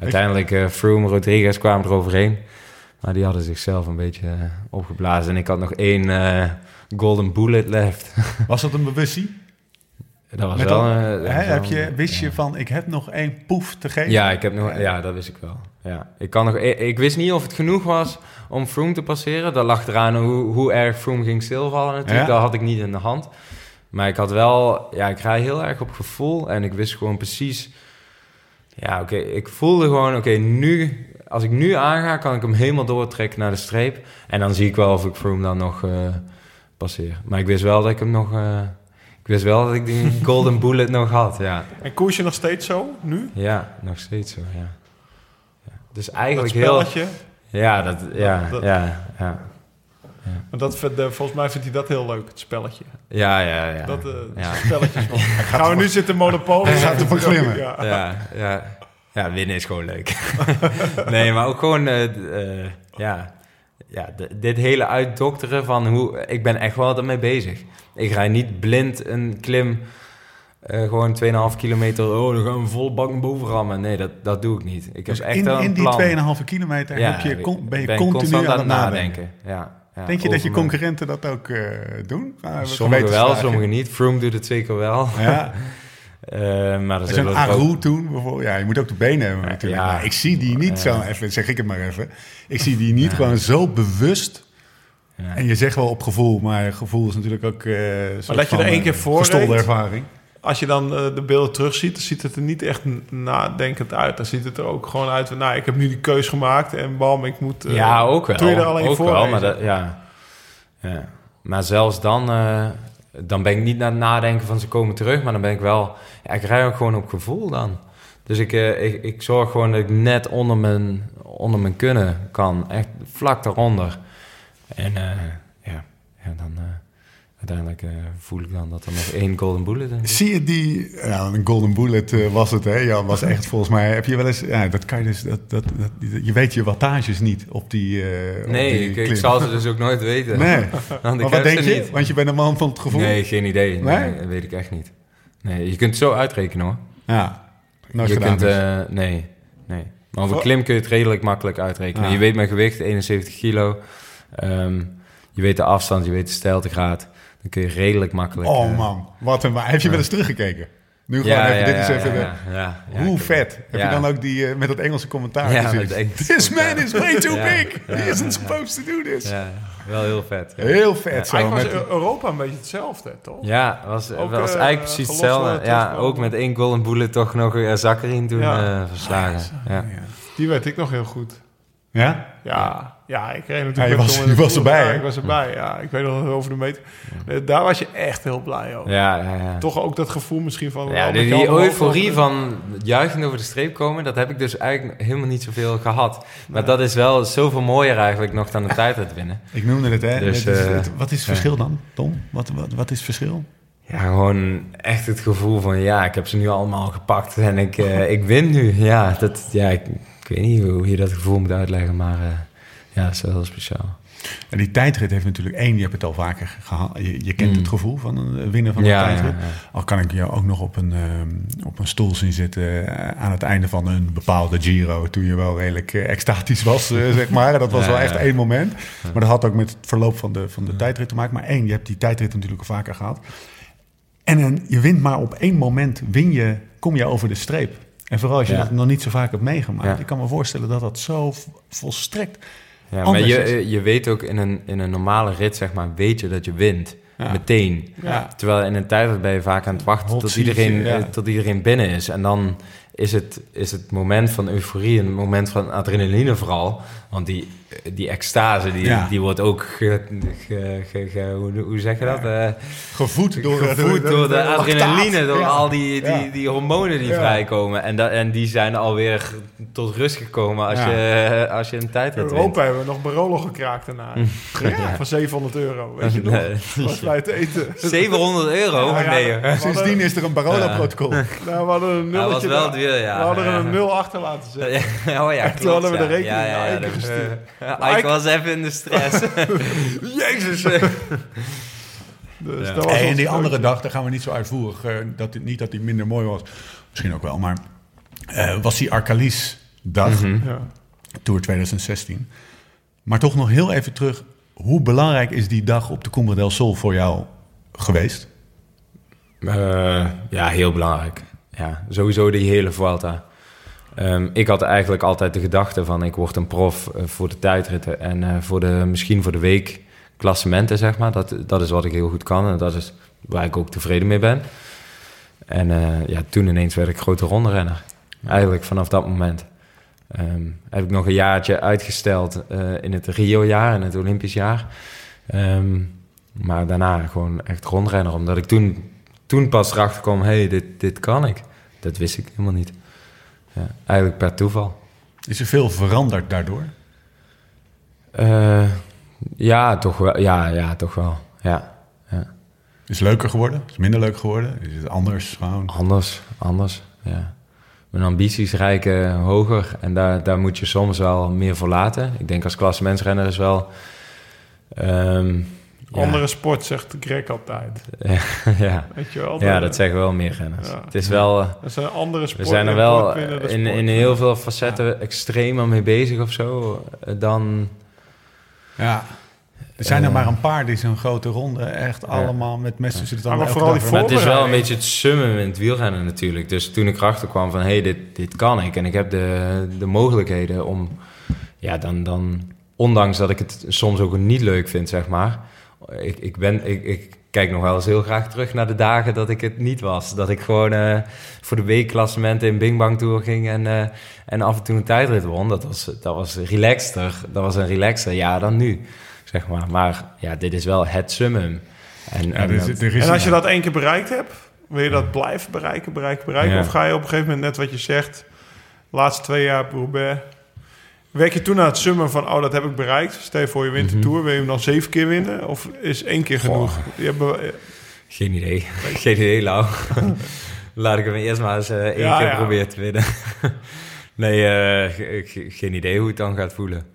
uiteindelijk uh, Froome, Rodriguez kwamen er overheen. Maar die hadden zichzelf een beetje opgeblazen. En ik had nog één golden bullet left.
Was dat een bewustie?
dat was
Met
wel... dat was
heb je, wist je van, ik heb nog één poef te geven?
Ja, ik heb nog, ja, dat wist ik wel. Ja. Ik, kan nog, ik, ik wist niet of het genoeg was om Froome te passeren. Dat lag eraan hoe, hoe erg Froome ging stilvallen natuurlijk.
Ja.
Dat had ik niet in de hand. Maar ik had wel... Ja, ik rij heel erg op gevoel. En ik wist gewoon precies... Ja, oké. ik voelde gewoon... Oké, nu... Als ik nu aanga, kan ik hem helemaal doortrekken naar de streep. En dan zie ik wel of ik Froome dan nog eh, passeer. Maar ik wist wel dat ik hem nog... eh, ik wist wel dat ik die golden bullet nog had, ja.
En koers je nog steeds zo, nu?
Ja, nog steeds zo, ja. Dus
Dat
eigenlijk heel...
spelletje.
Ja, dat, ja,
Dat-
ja, ja.
Want dat, vindt, eh, volgens mij vindt hij dat heel leuk, het spelletje.
Ja, ja, ja.
Dat eh
ja.
spelletjes. Gaan we nu zitten monopolie?
Hij gaat ervan glimmen.
Ja.
ja, ja. Ja, winnen is gewoon leuk. nee, maar ook gewoon, eh, eh, ja, ja dit hele uitdokteren van hoe... Ik ben echt wel ermee bezig. Ik rij niet blind een klim, eh, gewoon 2,5 kilometer... Oh, dan gaan we vol bak naar boven rammen. Nee, dat, dat doe ik niet. Ik
Dus
heb echt
in,
wel een
in
plan.
die 2,5 kilometer heb je, con- ben je
ben
continu
constant
aan het nadenken.
Ja, ja,
Denk je dat je concurrenten dat ook eh, doen? Ah,
Sommigen wel, sommigen niet. Froome doet het zeker wel.
Ja,
Eh, maar er zullen er ook-
Aru toen bijvoorbeeld. Ja, je moet ook de benen hebben
Ja,
natuurlijk.
ja.
Maar ik zie die niet zo, even, zeg ik het maar even. Ik zie die niet
Ja.
gewoon zo bewust.
Ja.
En je zegt wel op gevoel, maar gevoel is natuurlijk ook... eh een soort
dat je er één keer voor
ervaring.
Als je dan eh, de beelden terugziet, dan ziet het er niet echt nadenkend uit. Dan ziet het er ook gewoon uit van, nou, ik heb nu die keus gemaakt en bam, ik moet... eh,
ja, ook wel.
Toen je er alleen
ook
voor
wel, maar, dat, ja. Ja. maar zelfs dan, eh, dan ben ik niet naar het nadenken van ze komen terug, maar dan ben ik wel, ja, ik rij ook gewoon op gevoel dan. Dus ik, ik, ik zorg gewoon dat ik net onder mijn, onder mijn kunnen kan, echt vlak daaronder. En ja, ja, dan uiteindelijk eh, voel ik dan dat er nog één golden bullet zit.
Zie je die, ja, een golden bullet eh, was het, hè? Ja, was echt volgens mij. Heb je wel eens, ja, dat kan je dus, dat, dat, dat, je weet je wattages niet op die. op
Nee,
die
ik, zal ze dus ook nooit weten.
Nee,
Want
maar wat denk je?
niet.
Want je bent een man van het gevoel.
Nee, geen idee. Nee,
Nee?
dat weet ik echt niet. Nee, je kunt het zo uitrekenen hoor.
Ja, nooit
je kunt,
dus.
nee, nee. Maar over
Voor-
klim kun je het redelijk makkelijk uitrekenen.
Ja.
Je weet mijn gewicht, 71 kilo. Ehm, je weet de afstand, je weet de stijltegraad. Dan kun je redelijk makkelijk...
oh
eh,
man, wat een. Heb je wel eens teruggekeken? Nu gewoon
Ja,
even,
ja,
dit
ja,
is even.
ja,
de-
ja, ja,
hoe vet. Heb
ja.
je dan ook die eh, met dat Engelse commentaar
Ja, Engelse
This man is way too big.
ja,
He isn't supposed to do this.
Ja, wel heel vet. Ja,
Heel vet zo.
Eigenlijk was Europa een beetje hetzelfde, toch?
ja was,
Ook,
was
eh,
eigenlijk precies hetzelfde. Ja, ook met één golden bullet toch nog uh, Zakkerin toen
Ja.
eh, verslagen. Ja.
ja.
Die weet ik nog heel goed.
ja?
Ja, ja, ik reed natuurlijk...
Ja, je
met
was- je was erbij,
Ja,
hè?
ik was erbij, ja. Ik weet nog over de meter. Eh, Daar was je echt heel blij over.
Ja, ja, ja.
Toch ook dat gevoel misschien van...
Ja,
wel
die, euforie van juichend over de streep komen, dat heb ik dus eigenlijk helemaal niet zoveel gehad. Maar dat is wel zoveel mooier eigenlijk nog dan de tijdrit winnen.
Ik noemde het, hè?
Dus, eh,
het- wat is het verschil dan, Tom? Wat, wat, wat is het verschil?
Ja, gewoon echt het gevoel van ja, ik heb ze nu allemaal gepakt en ik, eh, ik win nu. Ja, dat, ja ik, ik weet niet hoe je dat gevoel moet uitleggen, maar eh, ja, dat is wel heel speciaal.
En die tijdrit heeft natuurlijk één, je hebt het al vaker gehad. Je, je kent
Mm.
het gevoel van een winnen van een
Ja,
tijdrit.
ja.
Al kan ik jou ook nog op een, ehm, op een stoel zien zitten eh, aan het einde van een bepaalde Giro. Toen je wel redelijk eh, extatisch was, eh, zeg maar. Dat was wel echt één moment. Maar dat had ook met het verloop van de, van de tijdrit te maken. Maar één, je hebt die tijdrit natuurlijk al vaker gehad. En je wint maar op één moment, win je, kom je over de streep. En vooral als je dat nog niet zo vaak hebt meegemaakt. Ik kan me voorstellen dat dat zo volstrekt...
Ja, maar je,
is-
je weet ook in een, in een normale rit, zeg maar, weet je dat je wint.
Ja.
Meteen.
Ja.
Terwijl in een tijdrit ben je vaak aan het wachten
Hot
tot iedereen, eh, tot iedereen binnen is. En dan is het, is het moment van euforie, een moment van adrenaline vooral. Want die, die extase, die,
Ja.
die wordt ook, ge, ge- ge- hoe, hoe zeg je dat? Eh,
Gevoed door,
gevoed door de adrenaline, door
Ja.
al die, die, die hormonen die vrijkomen. En, dat, en die zijn alweer tot rust gekomen als, je, als je een tijdrit wint.
Europa hebben we nog Barolo gekraakt daarna. Ja. Van 700 euro, weet je nog?
Nee.
Was bij het eten.
700 euro? Nee.
Sindsdien is er een Barolo-protocol.
Nou, we hadden een
was wel ja.
We hadden er
Ja.
een nul achter laten zetten.
Ja, oh ja,
toen hadden we de rekening
ja, ja,
naar
ja,
Eike
dat-
gestuurd.
Ike was even in de stress. Jezus.
Dus
Ja.
dat was
en die andere dag, daar gaan we niet zo uitvoerig. eh, dat het, niet dat die minder mooi was. Misschien ook wel, maar eh, was die Arcalis-dag,
Mhm.
Ja.
Tour 2016. Maar toch nog heel even terug. Hoe belangrijk is die dag op de Cumbre del Sol voor jou geweest?
Eh, ja, heel belangrijk. Ja, sowieso die hele Vuelta. Ehm, ik had eigenlijk altijd de gedachte van... ik word een prof eh, voor de tijdritten... en eh, voor de, misschien voor de week klassementen, zeg maar. Dat, dat is wat ik heel goed kan en dat is waar ik ook tevreden mee ben. En eh, ja, toen ineens werd ik grote ronderenner. Eigenlijk vanaf dat moment. Ehm, heb ik nog een jaartje uitgesteld in het Rio-jaar, in het Olympisch jaar. Ehm, maar daarna gewoon echt rondrenner. Omdat ik toen, toen pas erachter kwam, hé, hey, dit, dit kan ik. Dat wist ik helemaal niet. Ja, eigenlijk per toeval.
Is er veel veranderd daardoor?
Eh, ja, toch wel. Ja, ja, toch wel. Ja, ja.
Is het leuker geworden? Is het minder leuk geworden? Is het anders gewoon?
Anders, anders, ja. Mijn ambities reiken hoger en daar, daar moet je soms wel meer voor laten. Ik denk als klassementsrenner is wel... ehm, ja,
Andere sport, zegt Greg altijd.
ja,
Weet je wel?
ja, dat zeggen wel meer renners.
Ja.
Het is wel... eh,
Dat zijn andere
We
sporten.
zijn er wel
de
in,
sport.
in heel veel facetten extremer mee bezig of zo eh, dan...
Ja. Er zijn er
Eh.
maar een paar die zo'n grote ronde echt allemaal met mensen zitten dan
Maar
elke
vooral die
Maar het is wel een beetje het summum in het wielrennen natuurlijk. Dus toen ik erachter kwam van, hé, hey, dit, dit kan ik. En ik heb de, de mogelijkheden om... Ja, dan, dan... Ondanks dat ik het soms ook niet leuk vind, zeg maar. Ik, ik, ben, ik, ik kijk nog wel eens heel graag terug naar de dagen dat ik het niet was. Dat ik gewoon eh, voor de weekklassementen in Bing Bang Tour ging... En, eh, en af en toe een tijdrit won. Dat was, dat was relaxter. Dat was een relaxter jaar dan nu, zeg maar. Maar ja, dit is wel het summum. En,
Ja,
en
is,
dat-
is
En als je dat één keer bereikt hebt, wil je dat blijven bereiken, bereiken, bereiken?
Ja.
Of ga je op een gegeven moment, net wat je zegt, laatste twee jaar Roubaix... Werk je toen naar het summen van, oh, dat heb ik bereikt. Stel je voor, je wint de
Mhm.
Tour, wil je hem dan zeven keer winnen? Of is één keer genoeg? Je hebt,
Geen idee. Geen idee, Lau. Laat ik hem eerst maar eens eh, één
Ja,
keer
ja.
proberen te winnen. nee, eh, ge- ge- geen idee hoe het dan gaat voelen.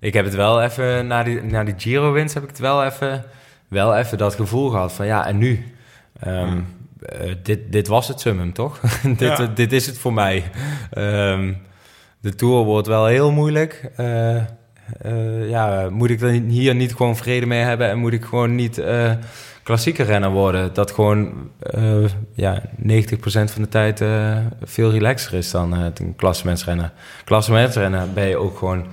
Ik heb het wel even, na die, na die Giro-winst heb ik het wel even, wel even dat gevoel gehad van ja, en nu? Ehm, eh, dit, dit was het summum, toch? dit,
Ja.
dit is het voor mij. Ehm, de Tour wordt wel heel moeilijk. Eh, eh, ja, moet ik dan hier niet gewoon vrede mee hebben en moet ik gewoon niet eh, klassieke renner worden? Dat gewoon ja, 90% van de tijd veel relaxer is dan eh, een klassementsrenner. Klassementsrenner ben je ook gewoon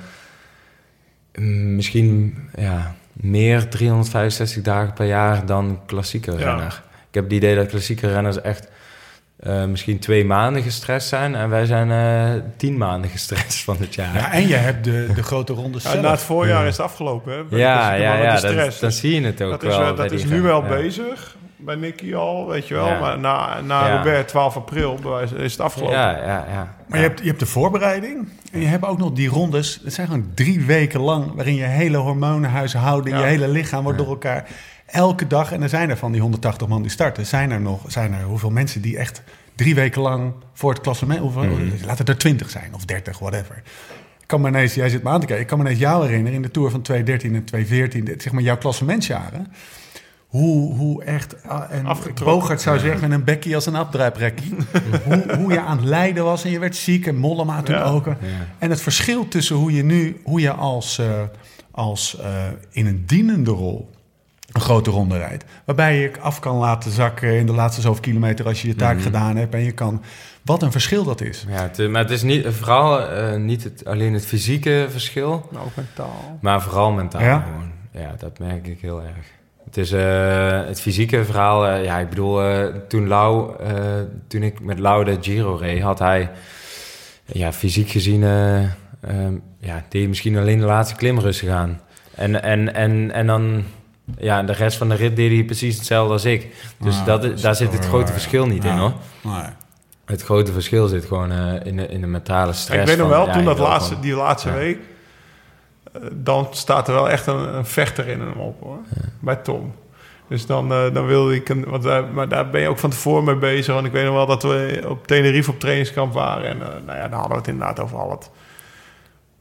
mm, misschien ja, meer 365 dagen per jaar dan klassieke
Ja.
renner. Ik heb het idee dat klassieke renners echt eh, misschien twee maanden gestrest zijn. En wij zijn eh, tien maanden gestrest van het jaar.
Ja, en je hebt de, de grote ronde
ja, na het voorjaar is het afgelopen. Hè?
Ja, ja, ja, dat, dan zie je het ook
dat is,
wel.
dat is nu wel bezig. Bij Nicky al, weet je wel.
Ja.
Maar na, na
Ja.
Robert, 12 april, bij wijze- is het afgelopen.
Ja, ja, ja.
Maar je hebt, je hebt de voorbereiding en je hebt ook nog die rondes. Het zijn gewoon drie weken lang waarin je hele hormonenhuishouding,
Ja.
je hele lichaam wordt door elkaar. Elke dag, en er zijn er van die 180 man die starten, zijn er nog, zijn er hoeveel mensen die echt drie weken lang voor het klassement, hoeveel,
Mhm.
laat het er 20 zijn of 30, whatever. Ik kan me ineens, jij zit me aan te kijken, ik kan me ineens jou herinneren in de Tour van 2013 en 2014, dit- zeg maar jouw klassementsjaren. Hoe, hoe echt, ah, en. Bogart zou zeggen, een bekkie als een afdruiprekkie. hoe, hoe je aan het lijden was en je werd ziek en Mollema toen
Ja.
ook. En het verschil tussen hoe je nu, hoe je als, eh, als eh, in een dienende rol een grote ronde rijdt. Waarbij je af kan laten zakken in de laatste zoveel kilometer als je je taak
Mhm.
gedaan hebt. En je kan, wat een verschil dat is.
Ja, het, maar het is niet, vooral eh, niet het, alleen het fysieke verschil,
Nou, ook mentaal.
maar vooral mentaal
Ja?
gewoon. Ja, dat merk ik heel erg. Het is eh, het fysieke verhaal. eh, ja, ik bedoel, eh, toen Lau, eh, toen ik met Lau de Giro reed, had hij, ja, fysiek gezien, eh, ehm, ja, deed hij misschien alleen de laatste klim rustig aan. En, en, en, en dan, ja, de rest van de rit deed hij precies hetzelfde als ik. Dus dat, daar zit het grote
wel,
verschil niet in, hoor.
Nee.
Het grote verschil zit gewoon eh, in, de, in de mentale stress.
ik weet nog wel, toen dat laatste, die laatste week... eh, dan staat er wel echt een, een vechter in hem op, hoor. Bij Tom. Dus dan, eh, dan wilde ik... Een, want daar, maar daar ben je ook van tevoren mee bezig. Want ik weet nog wel dat we op Tenerife op trainingskamp waren. En eh, nou ja, dan hadden we het inderdaad over al het...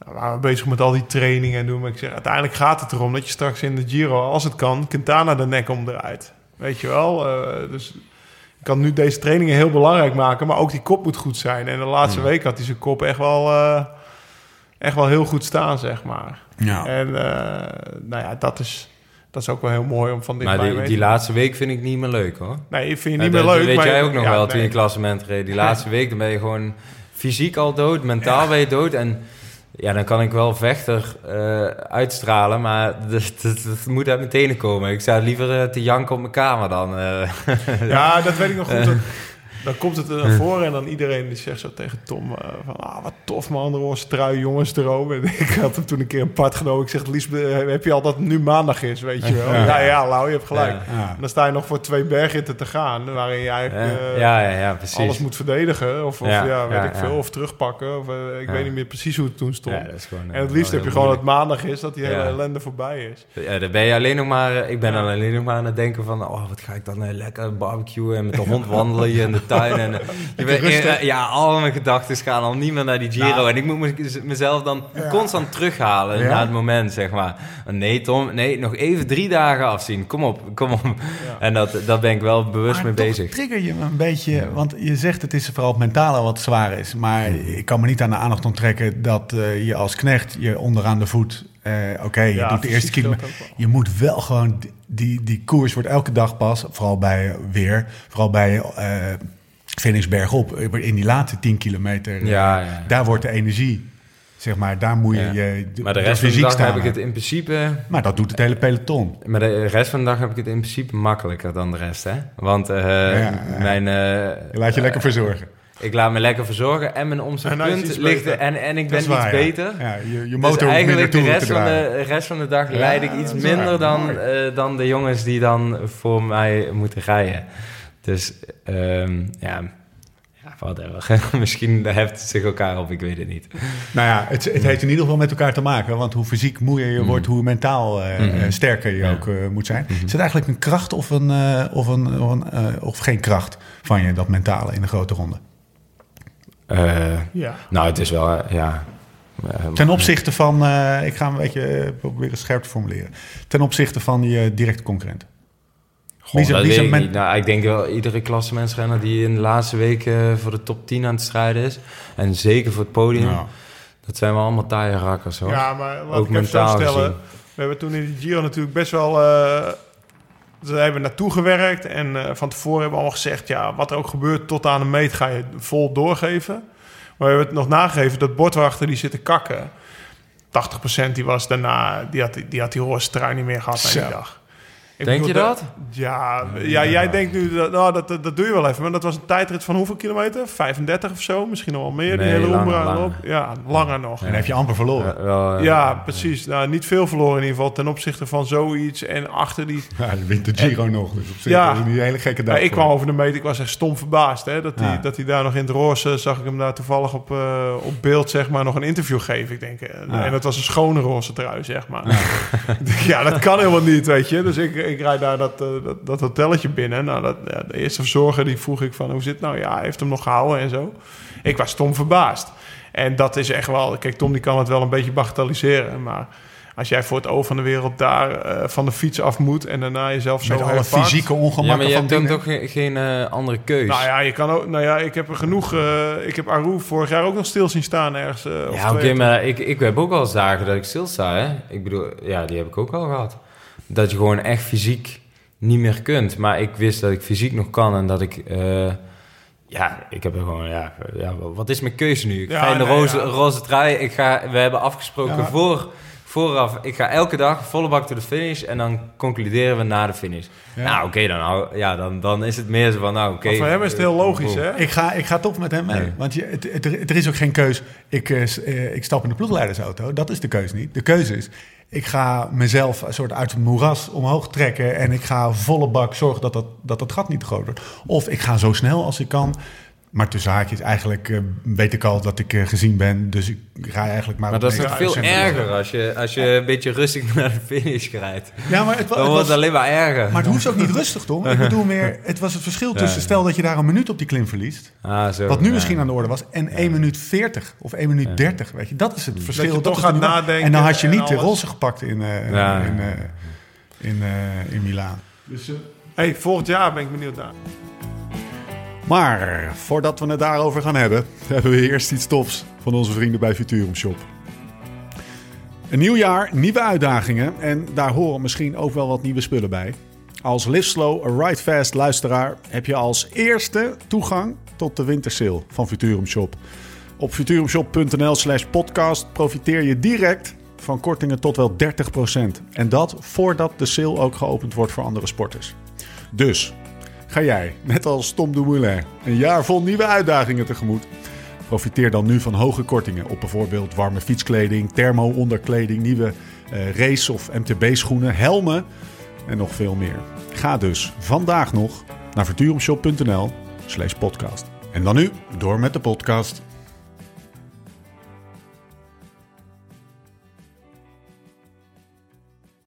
Nou, we waren bezig met al die trainingen en doen. Maar ik zeg, uiteindelijk gaat het erom dat je straks in de Giro, als het kan, Quintana de nek omdraait. Weet je wel? Eh, dus ik kan nu deze trainingen heel belangrijk maken, maar ook die kop moet goed zijn. En de laatste
Hmm.
week had hij zijn kop echt wel, eh, echt wel heel goed staan, zeg maar.
Ja.
En eh, nou ja, dat is, dat is ook wel heel mooi om van dichtbij
Maar die,
mee
die
te-
laatste week vind ik niet meer leuk hoor.
Nee, vind je niet meer
dat
leuk.
weet
maar
jij ook nog
ja,
wel toen
nee.
je klassement reed. Die laatste week dan ben je gewoon fysiek al dood, mentaal ben je dood. En ja, dan kan ik wel vechter eh, uitstralen, maar dat moet uit mijn tenen komen. Ik zou liever eh, te janken op mijn kamer dan. eh.
Ja, dat weet ik nog goed. Dan komt het er naar voren en dan iedereen die zegt zo tegen Tom eh, van... Ah, wat tof man, roze trui, jongensdroom. En ik had hem toen een keer een part genomen. Ik zeg, Lies, eh, heb je al dat het nu maandag is, weet je wel?
Ja.
Ja, ja, Lau, je hebt gelijk.
Ja.
Ja.
En dan sta je nog voor twee bergritten te gaan... waarin je eigenlijk eh,
ja, ja, ja, precies.
alles moet verdedigen. Of, of
Ja,
weet ik veel, of terugpakken. Of, eh, ik weet niet meer precies hoe het toen stond.
Gewoon, eh,
en het liefst heb je gewoon dat maandag is... dat die hele ellende voorbij is.
Ja, dan ben je alleen nog maar... eh, Ik ben alleen nog maar aan het denken van... Oh, wat ga ik dan eh, lekker barbecuen en met de hond wandelen hier in de tuin. En, eh, je bent,
rustig.
eh, ja, al mijn gedachten gaan al niet meer naar die Giro.
Nou.
en ik moet me- mezelf dan
Ja.
constant terughalen
Ja.
naar het moment, zeg maar. Nee, Tom, nee, nog even drie dagen afzien. Kom op, kom op. En dat, dat ben ik wel bewust
Maar
mee
toch
bezig.
trigger je me een beetje, want je zegt het is vooral het mentale wat zwaar is. Maar ik kan me niet aan de aandacht onttrekken dat eh, je als knecht je onderaan de voet... eh, Oké, je
Ja,
doet de eerste kilometer. Je moet wel gewoon, die- die, die koers wordt elke dag pas, vooral bij weer, vooral bij eh Phoenixberg op, in die laatste 10 kilometer. eh,
Ja, ja.
Daar wordt de energie, zeg maar, daar moet je
Ja.
je
Maar de rest van de dag heb ik het in principe...
Maar dat doet het hele peloton.
Maar de rest van de dag heb ik het in principe makkelijker dan de rest, hè? Want eh,
ja.
mijn... eh,
Je laat je lekker verzorgen.
Ik laat me lekker verzorgen en mijn
is
omzetpunt
iets
ligt
beter.
en, en ik ben iets
waar, ja.
beter.
Ja, je, je
Dus
motor minder
eigenlijk de rest van de rest van de dag leid ik iets
waar.
minder dan, dan de jongens die dan voor mij moeten rijden. Dus ehm, ja, ja, whatever. Misschien heft het zich elkaar op, ik weet het niet.
Nou ja, het, het heeft in ieder geval met elkaar te maken. Want hoe fysiek moeier je wordt, hoe mentaal eh, eh, sterker je
Ja.
ook eh, moet zijn. Is het eigenlijk een kracht of, een, eh, of, een, of, een, eh, of geen kracht van je, dat mentale in de grote ronde?
Eh,
Ja.
nou, het is wel, ja...
Ten opzichte van, eh, ik ga een beetje proberen scherp te formuleren. Ten opzichte van je directe concurrent.
Goh,
Wie zijn
ik. Nou, ik denk wel iedere klassementsrenner die in de laatste week eh, voor de top 10 aan het strijden is. En zeker voor het podium.
Nou,
Dat zijn wel allemaal taaie rakkers hoor.
Ja, maar laat
Ook
ik even
mentaal
stellen.
gezien.
We hebben toen in de Giro natuurlijk best wel... eh daar hebben we naartoe gewerkt. En eh, van tevoren hebben we allemaal gezegd... ja, wat er ook gebeurt tot aan de meet ga je vol doorgeven. Maar we hebben het nog nagegeven. Dat bordwachter die zit te kakken. 80% die was daarna... die had die, had die roze trui niet meer gehad na die dag. Ik
Denk je dat?
Ja, ja, jij denkt nu... Dat, nou, dat, dat, dat doe je wel even. Maar dat was een tijdrit van hoeveel kilometer? 35 of zo? Misschien nog wel meer. die
Nee,
hele Umbra
langer.
op. Ja, langer nog.
En dan heb je amper verloren.
Ja, wel, eh,
Ja, precies. Nou, niet veel verloren in ieder geval ten opzichte van zoiets. En achter die...
Ja, dan wint de Giro nog. Dus op zich
Ja.
niet een hele gekke dag.
Ja, ik kwam over de meet, ik was echt stom verbaasd. Hè, dat, hij,
Ja.
dat hij daar nog in het roze, zag ik hem daar toevallig op, eh, op beeld, zeg maar, nog een interview geven. Ik denk, eh,
Ja.
En dat was een schone roze trui, zeg maar. Ja, dat kan helemaal niet, weet je. Dus ik, ik rijd daar dat, eh, dat, dat hotelletje binnen. Nou, dat, ja, de eerste verzorger, die vroeg ik van, hoe zit het nou? Ja, hij heeft hem nog gehouden en zo. Ik was stom verbaasd. En dat is echt wel... Kijk, Tom die kan het wel een beetje bagatelliseren, maar... Als jij voor het oog van de wereld daar eh, van de fiets af moet en daarna jezelf zo
Met alle
herpakt-
fysieke
Ja,
ongemakken
maar je
van
hebt dan toch geen, geen eh, andere keus.
Nou ja, je kan ook. Nou ja, ik heb er genoeg. eh, ik heb Aru vorig jaar ook nog stil zien staan ergens.
ja, oké, maar ik, ik heb ook wel eens dagen dat ik stilsta, hè. Ik bedoel, ja, die heb ik ook al gehad. Dat je gewoon echt fysiek niet meer kunt. Maar ik wist dat ik fysiek nog kan en dat ik... eh, ja, ik heb er gewoon... Ja, ja, wat is mijn keuze nu? Ik
Ja,
ga in de
nee,
roze,
ja.
roze trui. Ik ga, we hebben afgesproken
Ja,
voor, vooraf... Ik ga elke dag volle bak to de finish en dan concluderen we na de finish.
Ja.
Nou, oké, dan, ja, dan, dan is het meer zo van... Nou, oké.
Voor hem is het heel logisch, hè?
Ik ga, ik ga toch met hem mee.
Nee.
Want je, het, het- er is ook geen keus. Ik, eh, eh, ik stap in de ploegleidersauto. Dat is de keuze niet. De keuze is... Ik ga mezelf een soort uit het moeras omhoog trekken... en ik ga volle bak zorgen dat dat, dat, dat gat niet te groot wordt. Of ik ga zo snel als ik kan... Maar tussen haakjes, eigenlijk eh, weet ik al dat ik eh, gezien ben. Dus ik ga eigenlijk maar...
Maar
op
dat is toch veel erger als je, als je een beetje rustig naar de finish rijdt.
Ja, maar het, wa- was,
alleen maar erger.
maar het hoeft ook niet rustig, toch? Ik bedoel meer, het was het verschil tussen...
Ja.
Stel dat je daar een minuut op die klim verliest...
Ah, zo,
Wat nu
ja.
misschien aan de orde was. En 1 minuut 40 of 1 minuut 30. Weet je, dat is het verschil.
je
dat
toch
is
gaat nadenken
En dan had je niet de roze gepakt in, eh
Ja.
in, eh, in, eh, in Milaan. Dus,
Hey, volgend jaar ben ik benieuwd naar.
Maar voordat we het daarover gaan hebben, hebben we eerst iets tofs van onze vrienden bij Futurum Shop. Een nieuw jaar, nieuwe uitdagingen en daar horen misschien ook wel wat nieuwe spullen bij. Als Live Slow, Ride Fast luisteraar heb je als eerste toegang tot de wintersale van Futurum Shop. Op futurumshop.nl slash podcast profiteer je direct van kortingen tot wel 30%. En dat voordat de sale ook geopend wordt voor andere sporters. Dus ga jij, net als Tom Dumoulin, een jaar vol nieuwe uitdagingen tegemoet? Profiteer dan nu van hoge kortingen op bijvoorbeeld warme fietskleding, thermo-onderkleding, nieuwe eh, race- of MTB-schoenen, helmen en nog veel meer. Ga dus vandaag nog naar futurumshop.nl slash podcast. En dan nu, door met de podcast.